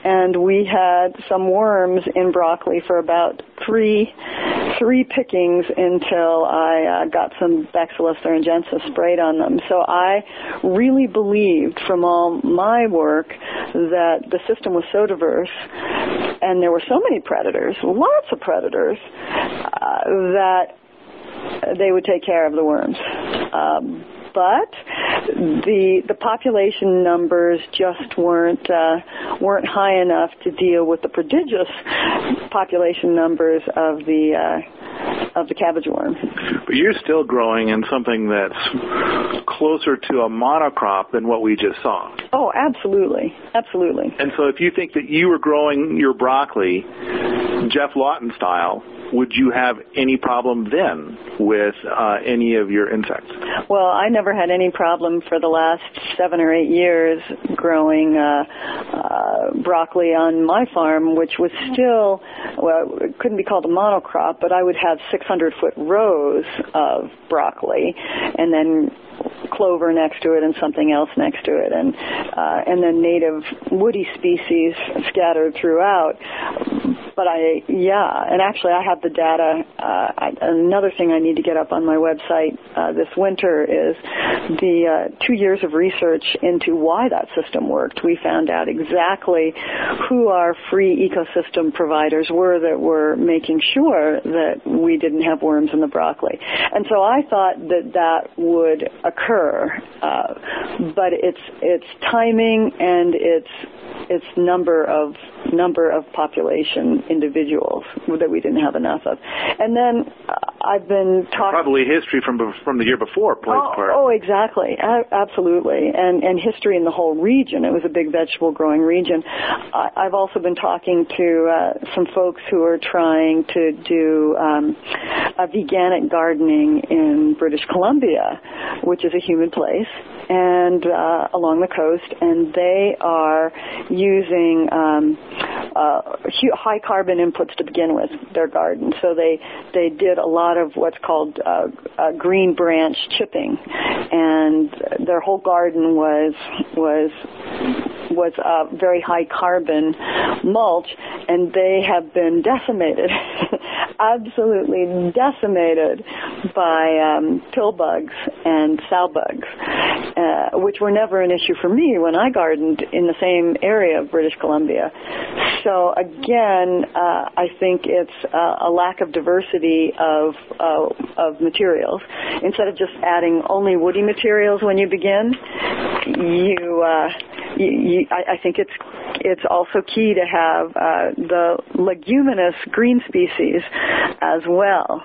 and we had some worms in broccoli for about three three pickings until I uh, got some Bacillus thuringiensis sprayed on them. So I really believed from all my work that the system was so diverse and there were so many predators, lots of predators, uh, that they would take care of the worms. Um, but the the population numbers just weren't uh, weren't high enough to deal with the prodigious population numbers of the uh, of the cabbage worm. But you're still growing in something that's closer to a monocrop than what we just saw. Oh, absolutely, absolutely. And so, if you think that you were growing your broccoli Geoff Lawton style, would you have any problem then with uh, any of your insects? Well, I never had any problem for the last seven or eight years growing uh, uh, broccoli on my farm, which was still, well, it couldn't be called a monocrop, but I would have 600 foot rows of broccoli and then clover next to it and something else next to it. And uh, and then native woody species scattered throughout. But I yeah. And actually I have the data uh, I, another thing I need to get up on my website uh, this winter is the uh, two years of research into why that system worked. We found out exactly who our free ecosystem providers were that were making sure that we didn't have worms in the broccoli. And so I thought that that would occur, uh, but it's it's timing and it's its number of number of population individuals that we didn't have enough of. And then uh, I've been talking probably history from from the year before plays oh, part. Oh, exactly, a- absolutely, and and history in the whole region. It was a big vegetable growing region. I- I've also been talking to uh, some folks who are trying to do um, a veganic gardening in British Columbia, which is a humid place and uh, along the coast, and they are using um, uh, high carbon inputs to begin with their garden. So they they did a lot of what's called uh, uh, green branch chipping, and their whole garden was was was a very high carbon mulch, and they have been decimated, absolutely decimated by um, pill bugs and sow bugs uh, which were never an issue for me when I gardened in the same area of British Columbia. So again, uh, I think it's uh, a lack of diversity of uh, of materials. Instead of just adding only woody materials when you begin, you, uh, you, you I, I think it's it's also key to have the leguminous green species as well.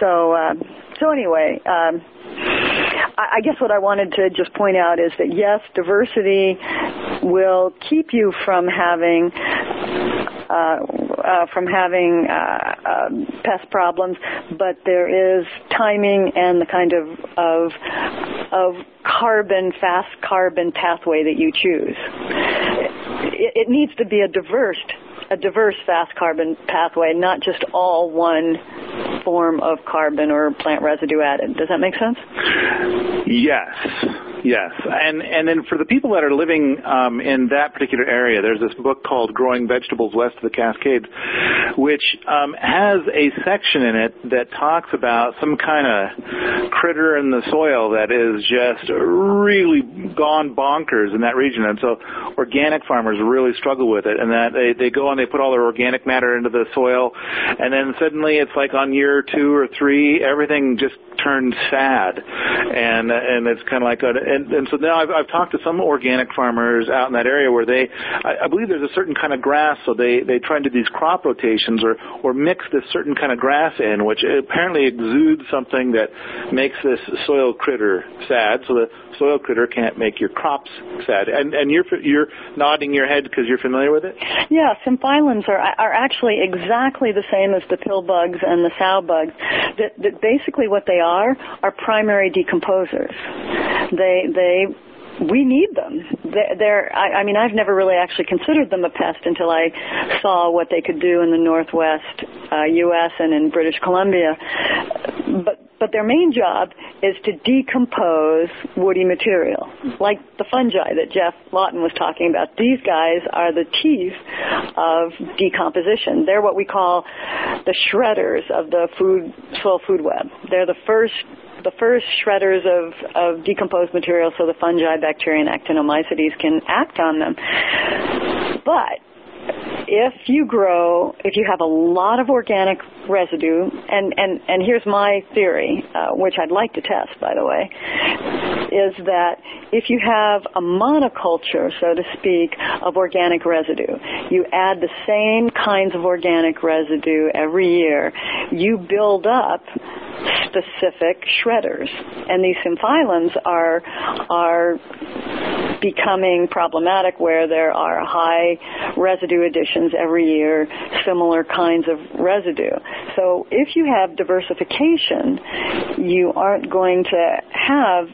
So. So anyway, um, I, guess what I wanted to just point out is that yes, diversity will keep you from having uh, uh, from having uh, uh, pest problems, but there is timing and the kind of of of carbon fast carbon pathway that you choose. It, it needs to be a diverse a diverse fast carbon pathway, not just all one form of carbon or plant residue added. Does that make sense? Yes. Yes, and and then for the people that are living um, in that particular area, there's this book called "Growing Vegetables West of the Cascades," which um, has a section in it that talks about some kind of critter in the soil that is just really gone bonkers in that region, and so organic farmers really struggle with it. And that they they go and they put all their organic matter into the soil, and then suddenly it's like on year two or three, everything just turns sad, and and it's kind of like a, and and so now I've I've talked to some organic farmers out in that area where they I, I believe there's a certain kind of grass, so they they try and do these crop rotations or or mix this certain kind of grass in, which apparently exudes something that makes this soil critter sad, so the soil critter can't make your crops sad. And and you're you're nodding your head because you're familiar with it. Yeah, symphylans are are actually exactly the same as the pill bugs and the sow bugs. That, that basically what they are are primary decomposers. They they we need them. They're, I, I mean, I've never really actually considered them a pest until I saw what they could do in the Northwest uh, U.S. and in British Columbia. But but their main job is to decompose woody material, like the fungi that Geoff Lawton was talking about. These guys are the teeth of decomposition. They're what we call the shredders of the food soil food web. They're the first the first shredders of, of decomposed material so the fungi, bacteria, and actinomycetes can act on them. But if you grow, if you have a lot of organic residue, and, and, and here's my theory, uh, which I'd like to test, by the way, is that if you have a monoculture, so to speak, of organic residue, you add the same kinds of organic residue every year, you build up specific shredders. And these symphylans are, are becoming problematic where there are high residue additions every year, similar kinds of residue. So if you have diversification, you aren't going to have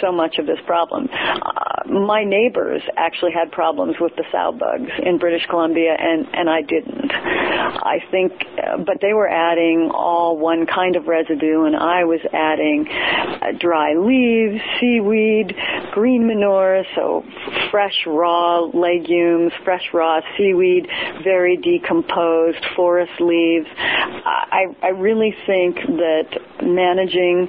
so much of this problem. Uh, my neighbors actually had problems with the sow bugs in British Columbia, and and I didn't. I think, uh, but they were adding all one kind of residue, and I was adding uh, dry leaves, seaweed, green manure, so fresh raw legumes, fresh raw seaweed, very decomposed forest leaves. I I really think that managing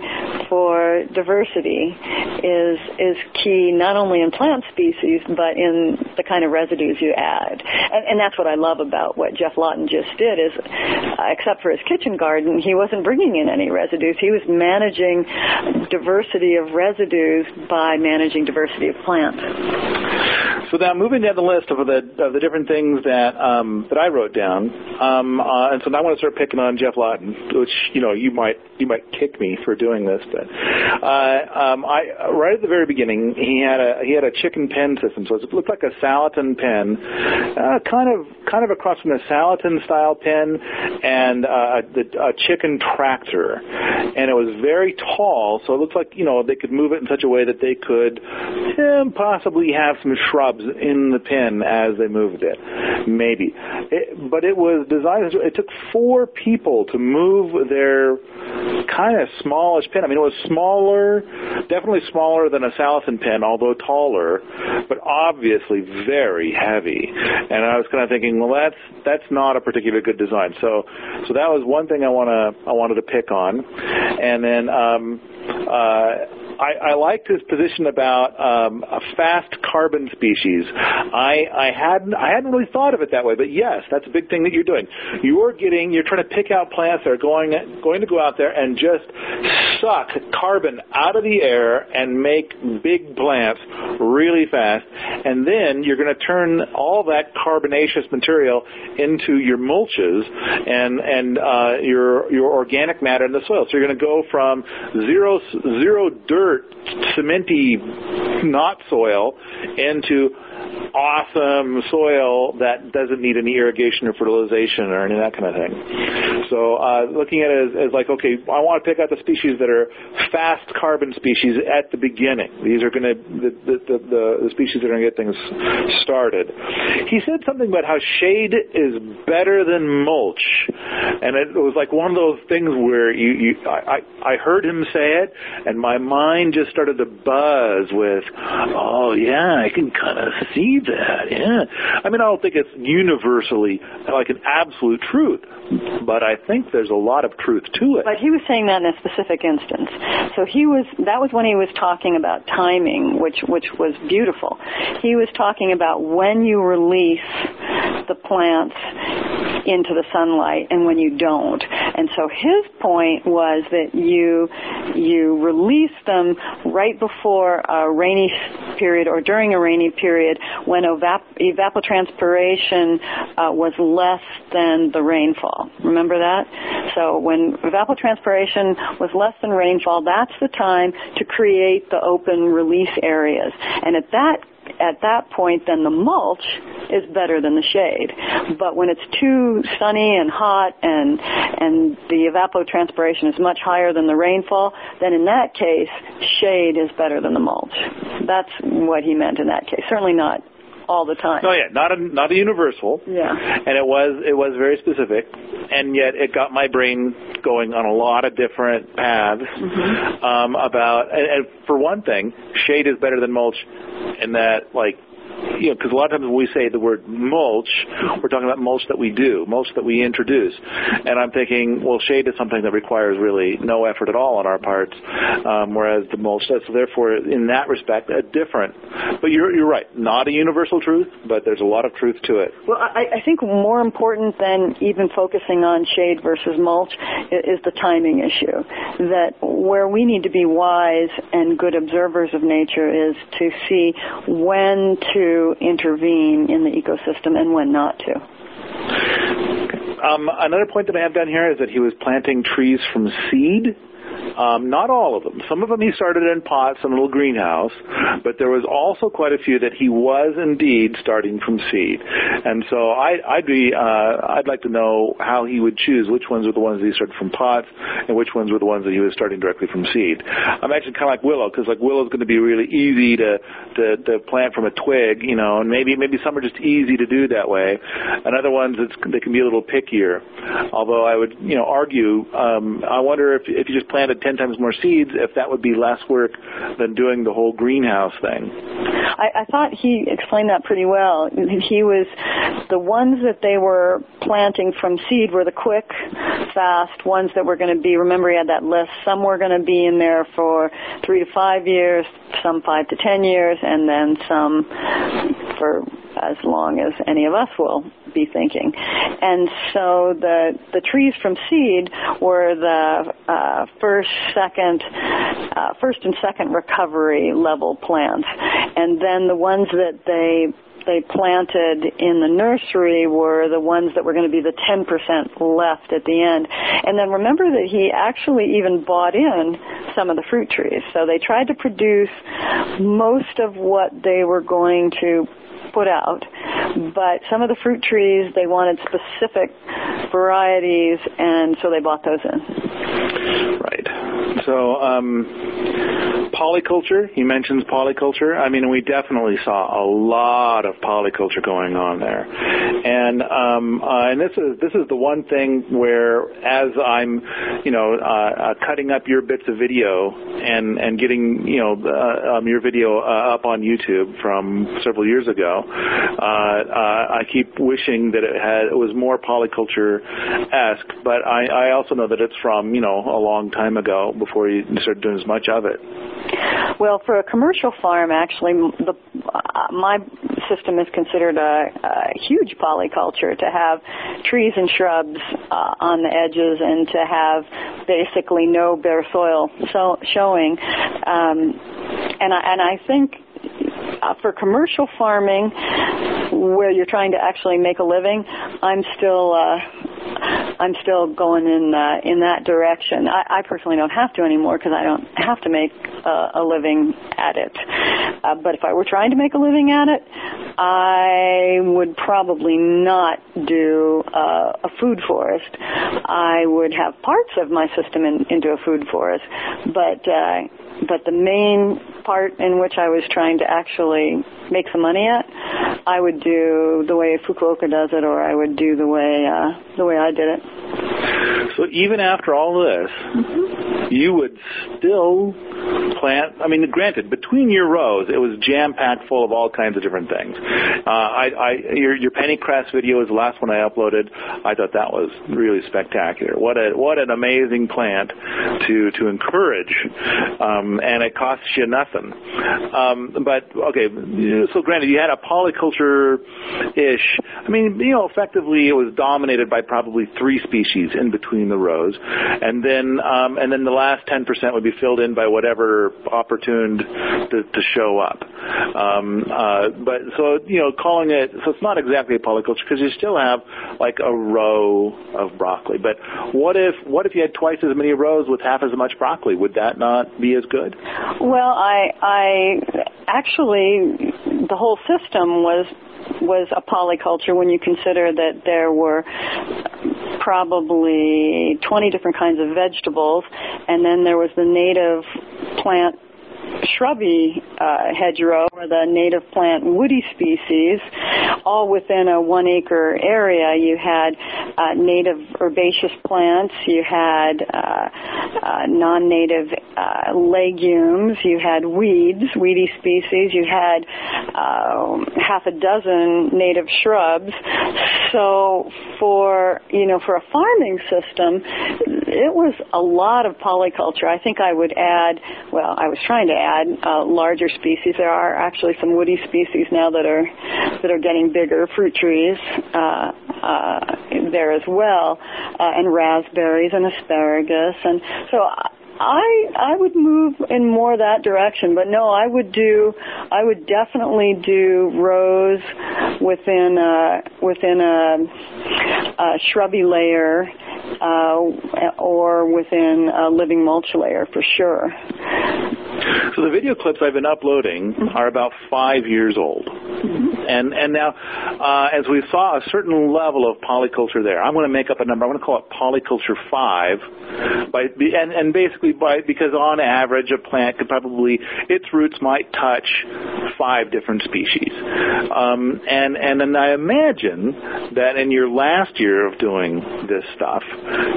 for diversity is is key not only in plant species but in the kind of residues you add. And, and that's what I love about what Geoff Lawton just did is, uh, except for his kitchen garden, he wasn't bringing in any residues. He was managing diversity of residues by managing diversity of plants. So now moving down the list of the of the different things that um, that I wrote down, um, uh, and so now I want to start picking on Geoff Lawton, which you know you might you might kick me for doing this, but uh, um, I right at the very beginning, he had a he had a chicken pen system, so it looked like a Salatin pen, uh, kind of kind of across from the Salatin style pen and uh, the, a chicken tractor, and it was very tall, so it looked like you know they could move it in such a way that they could eh, possibly have some shrubs in the pen as they moved it, maybe. It, but it was designed. It took four people to move their kind of smallish pen. I mean, it was smaller, definitely smaller than a Salatin pen, although taller, but obviously very heavy. And I was kind of thinking, well, that's that's not a particularly good design. So, so that was one thing I want to I wanted to pick on, and then. Um, uh, I, I liked his position about um, a fast carbon species. I, I hadn't I hadn't really thought of it that way, but yes, that's a big thing that you're doing. You're getting you're trying to pick out plants that are going going to go out there and just suck carbon out of the air and make big plants really fast, and then you're going to turn all that carbonaceous material into your mulches and and uh, your your organic matter in the soil. So you're going to go from zero zero dirt, cementy, not soil into awesome soil that doesn't need any irrigation or fertilization or any of that kind of thing. So uh, looking at it as, as like, okay, I want to pick out the species that are fast carbon species at the beginning. These are going to the the, the, the species that are going to get things started. He said something about how shade is better than mulch, and it was like one of those things where you, you I, I heard him say it, and my mind just started to buzz with, oh yeah, I can kind of see that. Yeah. I mean, I don't think it's universally like an absolute truth, but I think there's a lot of truth to it. But he was saying that in a specific instance. So he was that was when he was talking about timing, which which was beautiful. He was talking about when you release the plants into the sunlight and when you don't. And so his point was that you you release them right before a rainy period or during a rainy period when evap- evapotranspiration uh, was less than the rainfall. Remember that? So when evapotranspiration was less than rainfall, that's the time to create the open release areas. And at that at that point, then the mulch is better than the shade. But when it's too sunny and hot and and the evapotranspiration is much higher than the rainfall, then in that case, shade is better than the mulch. That's what he meant in that case. Certainly not all the time. No, yeah, not a not a universal. Yeah. And it was it was very specific, and yet it got my brain going on a lot of different paths mm-hmm. um, about. And, and for one thing, shade is better than mulch, in that like you know, because a lot of times when we say the word mulch, we're talking about mulch that we do, mulch that we introduce. And I'm thinking, well, shade is something that requires really no effort at all on our parts, um, whereas the mulch does. So therefore, in that respect, a different. But you're you're right, not a universal truth, but there's a lot of truth to it. Well, I, I think more important than even focusing on shade versus mulch is, is the timing issue. That where we need to be wise and good observers of nature is to see when to intervene in the ecosystem and when not to. Um, another point that I have down here is that he was planting trees from seed. Um, not all of them. Some of them he started in pots in a little greenhouse, but there was also quite a few that he was indeed starting from seed. And so I, I'd be, uh, I'd like to know how he would choose which ones were the ones that he started from pots and which ones were the ones that he was starting directly from seed. I imagine kind of like willow, because like willow's going to be really easy to, to to plant from a twig, you know, and maybe maybe some are just easy to do that way, and other ones it's, they can be a little pickier. Although I would, you know, argue, um, I wonder if if you just planted ten times more seeds, if that would be less work than doing the whole greenhouse thing. I, I thought he explained that pretty well. He was the ones that they were planting from seed were the quick, fast ones that were going to be. Remember, he had that list. Some were going to be in there for three to five years, some five to ten years, and then some for as long as any of us will be thinking. And so the the trees from seed were the uh, first, second, uh, first and second recovery level plants, and then the ones that they they planted in the nursery were the ones that were going to be the 10% left at the end. And then remember that he actually even bought in some of the fruit trees. So they tried to produce most of what they were going to put out. But some of the fruit trees, they wanted specific varieties, and so they bought those in. Right. So, um, polyculture, he mentions polyculture. I mean, we definitely saw a lot of polyculture going on there. and um, uh, and this is this is the one thing where as I'm, you know, uh, uh, cutting up your bits of video and and getting you know uh, um, your video uh, up on YouTube from several years ago, uh, uh, I keep wishing that it had it was more polyculture esque, but I, I also know that it's from you know a long time ago before you started doing as much of it. Well, for a commercial farm, actually, the, uh, my system is considered a, a huge polyculture to have trees and shrubs uh, on the edges and to have basically no bare soil so, showing. Um, and I, and I think for commercial farming, where you're trying to actually make a living, I'm still uh, I'm still going in uh, in that direction. I, I personally don't have to anymore because I don't have to make uh, a living at it. Uh, but if I were trying to make a living at it, I would probably not do uh, a food forest. I would have parts of my system in, into a food forest, but uh, but the main part in which I was trying to actually make some money at, I would do the way Fukuoka does it, or I would do the way uh, the way I did it. So even after all this, mm-hmm. you would still plant. I mean, granted, between your rows, it was jam packed full of all kinds of different things. Uh, I, I, your, your pennycress video is the last one I uploaded. I thought that was really spectacular. What a what an amazing plant to to encourage, um, and it costs you nothing. Um, but okay, so granted, you had a polyculture ish. I mean, you know, effectively it was dominated by probably three species in between the rows, and then um, and then the last ten percent would be filled in by whatever opportuned to, to show up. Um, uh, but so you know, calling it so it's not exactly a polyculture because you still have like a row of broccoli. But what if what if you had twice as many rows with half as much broccoli? Would that not be as good? Well, I I actually the whole system was was a polyculture when you consider that there were probably 20 different kinds of vegetables and then there was the native plant shrubby uh, hedgerow or the native plant woody species, all within a one acre area. You had uh, native herbaceous plants, you had uh, uh non-native uh, legumes, you had weeds, weedy species, you had um, half a dozen native shrubs. So for you know for a farming system, it was a lot of polyculture. I think I would add. Well, I was trying to add uh, larger species. There are actually some woody species now that are that are getting bigger, fruit trees uh, uh, there as well, uh, and raspberries and asparagus, and so. I I would move in more that direction, but no, I would do I would definitely do rows within a within a, a shrubby layer uh, or within a living mulch layer for sure. So the video clips I've been uploading are about five years old. And and now, uh, as we saw a certain level of polyculture there, I'm going to make up a number. I'm going to call it polyculture five, by and and basically by because on average a plant could probably its roots might touch five different species. Um, and and then I imagine that in your last year of doing this stuff,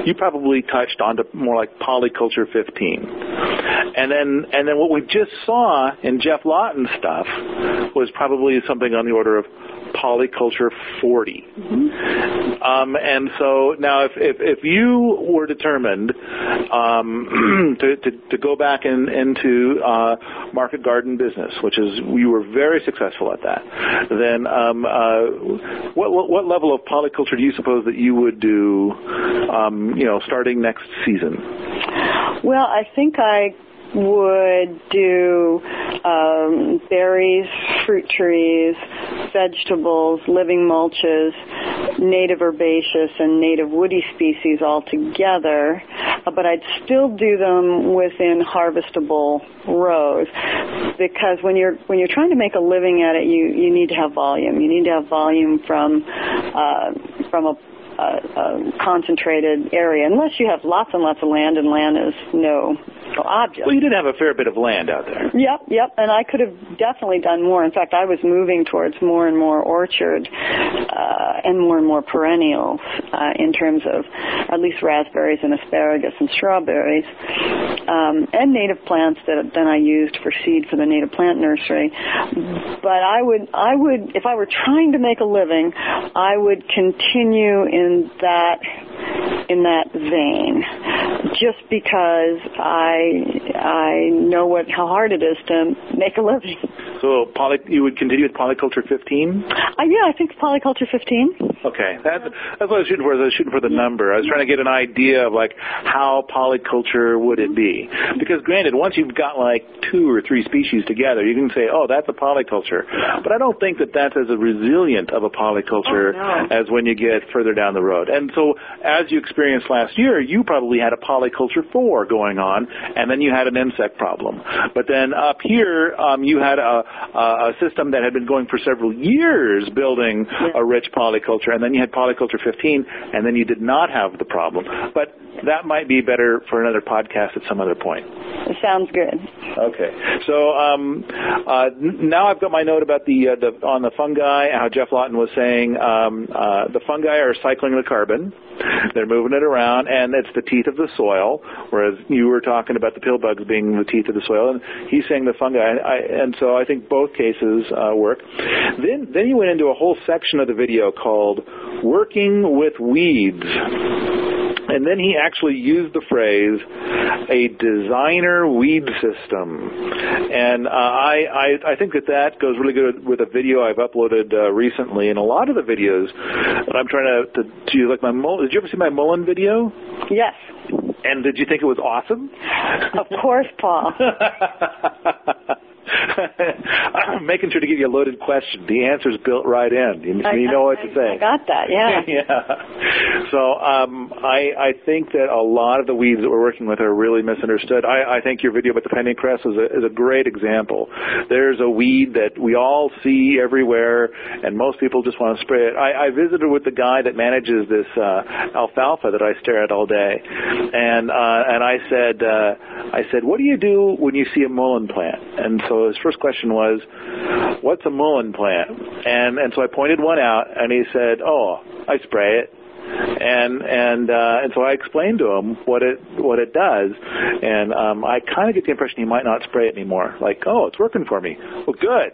you probably touched onto more like polyculture 15. And then and then what we just saw in Geoff Lawton's stuff was probably something on the order of polyculture 40. Um, and so now, if, if, if you were determined um, to, to, to, go back in, into uh, market garden business, which is you were very successful at that, then um, uh, what, what, what level of polyculture do you suppose that you would do, um, you know, starting next season? Well, I think I would do um, berries, fruit trees, vegetables, living mulches, native herbaceous and native woody species all together, uh, but I'd still do them within harvestable rows because when you're when you're trying to make a living at it, you you need to have volume. You need to have volume from uh, from a a, a concentrated area, unless you have lots and lots of land, and land is no physical object. Well, you did have a fair bit of land out there. Yep, yep, and I could have definitely done more. In fact, I was moving towards more and more orchard uh, and more and more perennials uh, in terms of at least raspberries and asparagus and strawberries, um, and native plants that then I used for seed for the native plant nursery. But I would, I would, if I were trying to make a living, I would continue in that in that vein just because I I know what how hard it is to make a living. So poly, you would continue with polyculture 15? Uh, yeah, I think polyculture 15. Okay, that's that's what I was shooting for. I was shooting for the number. I was trying to get an idea of like how polyculture would it be? Because granted, once you've got like two or three species together, you can say, oh, that's a polyculture. But I don't think that that's as resilient of a polyculture oh, no. as when you get further down the road. And so, as you experienced last year, you probably had a polyculture four going on, and then you had an insect problem. But then up here, um, you had a, a system that had been going for several years building a rich polyculture and then you had polyculture 15, and then you did not have the problem. But that might be better for another podcast at some other point. It sounds good. Okay, so um, uh, now I've got my note about the, uh, the on the fungi. How Geoff Lawton was saying um, uh, the fungi are cycling the carbon. They're moving it around, and it's the teeth of the soil. Whereas you were talking about the pill bugs being the teeth of the soil, and he's saying the fungi. I, and so I think both cases uh, work. Then then he went into a whole section of the video called "Working with Weeds." And then he actually used the phrase, a designer weed system. And uh, I, I, I think that that goes really good with a video I've uploaded uh, recently. And a lot of the videos that I'm trying to, to, to like my mullein, did you ever see my mullein video? Yes. And did you think it was awesome? Of course, Paul. I'm making sure to give you a loaded question. The answer's built right in. You, I, you know what I, to say. I got that. Yeah. yeah. So um, I, I think that a lot of the weeds that we're working with are really misunderstood. I, I think your video about the pennycress is a, is a great example. There's a weed that we all see everywhere, and most people just want to spray it. I, I visited with the guy that manages this uh, alfalfa that I stare at all day, and uh, and I said uh, I said, what do you do when you see a mullein plant? And so his first question was, "What's a mullein plant?" And and so I pointed one out, and he said, "Oh, I spray it." and and uh, and so I explained to him what it what it does, and um, I kind of get the impression he might not spray it anymore. Like, oh, it's working for me. Well, good.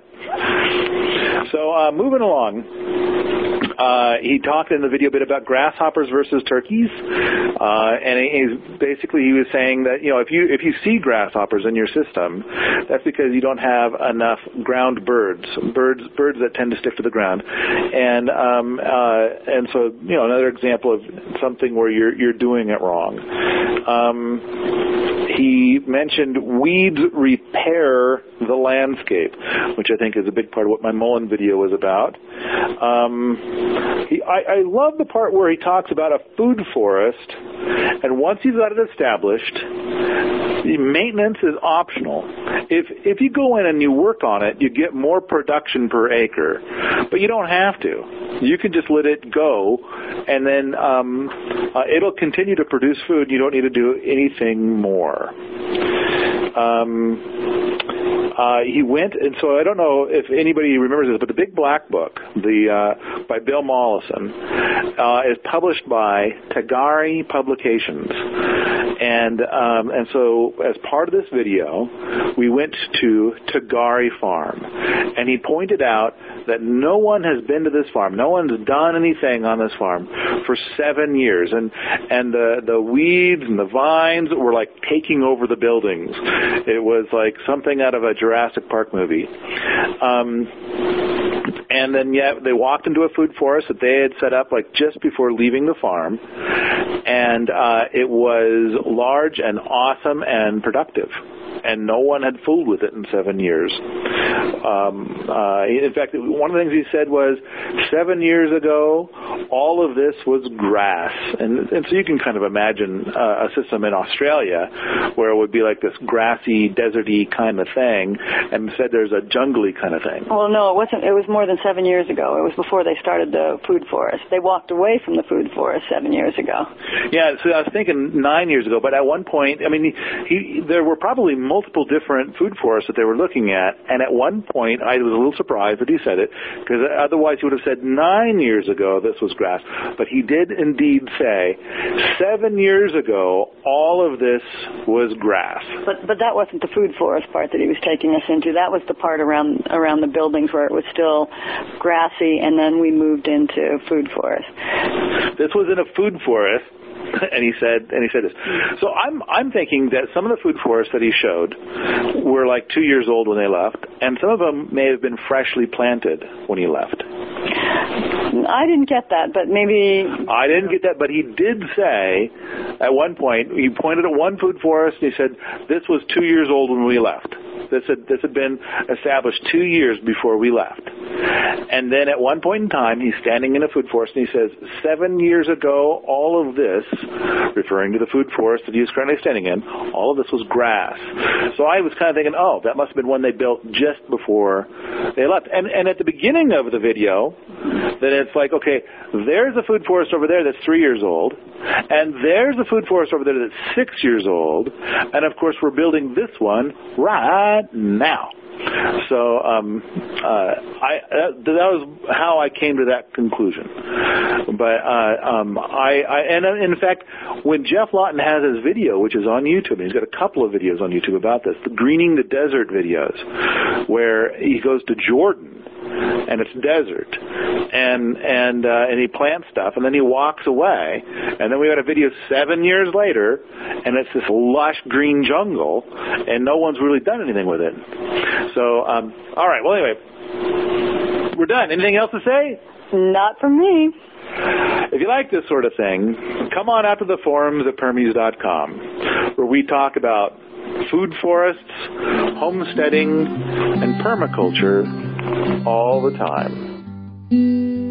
So uh, moving along. Uh, he talked in the video a bit about grasshoppers versus turkeys, uh, and he, basically he was saying that you know if you if you see grasshoppers in your system, that's because you don't have enough ground birds, birds birds that tend to stick to the ground, and um, uh, and so you know another example of something where you're you're doing it wrong. Um, he mentioned weeds repair the landscape, which I think is a big part of what my Mullein video was about. Um, he, I, I love the part where he talks about a food forest, and once you've got it established, the maintenance is optional. If if you go in and you work on it, you get more production per acre, but you don't have to. You can just let it go, and then um, uh, it'll continue to produce food. You don't need to do anything more. Um, uh, he went, and so I don't know if anybody remembers this, but the Big Black Book, the uh, by Bill Mollison, uh, is published by Tagari Publications, and um, and so as part of this video, we went to Tagari Farm, and he pointed out that no one has been to this farm, no one's done anything on this farm for seven years, and and the the weeds and the vines were like taking over the buildings. It was like something out of a Jurassic Park movie. Um, and then yeah, they walked into a food forest that they had set up like just before leaving the farm, and uh, it was large and awesome and productive and no one had fooled with it in seven years. Um, uh, in fact, one of the things he said was, seven years ago, all of this was grass, and, and so you can kind of imagine uh, a system in Australia where it would be like this grassy, deserty kind of thing, and said there's a jungly kind of thing. Well, no, it wasn't. It was more than seven years ago. It was before they started the food forest. They walked away from the food forest seven years ago. Yeah, so I was thinking nine years ago, but at one point, I mean, he, he, there were probably multiple different food forests that they were looking at, and at one point, I was a little surprised that he said it, because otherwise he would have said nine years ago this was grass. But he did indeed say, seven years ago, all of this was grass. But but that wasn't the food forest part that he was taking us into. That was the part around around the buildings where it was still grassy, and then we moved into food forest. This was in a food forest and he said and he said this. So I'm I'm thinking that some of the food forests that he showed were like two years old when they left, and some of them may have been freshly planted when he left. I didn't get that, but maybe I didn't get that, but he did say at one point he pointed at one food forest and he said this was two years old when we left. This had this had been established two years before we left. And then at one point in time, he's standing in a food forest and he says, seven years ago, all of this, referring to the food forest that he was currently standing in, all of this was grass. So I was kind of thinking, oh, that must have been one they built just before they left. And and at the beginning of the video, then it's like, okay, there's a food forest over there that's three years old, and there's a food forest over there that's six years old, and of course we're building this one right now. So um, uh, I that, that was how I came to that conclusion. But uh, um, I, I and uh, in fact, when Geoff Lawton has his video, which is on YouTube, he's got a couple of videos on YouTube about this, the greening the desert videos, where he goes to Jordan and it's desert. And and uh, and he plants stuff and then he walks away and then we got a video seven years later and it's this lush green jungle and no one's really done anything with it. So um all right well anyway we're done. Anything else to say? Not from me. If you like this sort of thing, come on out to the forums at Permies.com, where we talk about food forests, homesteading, and permaculture all the time.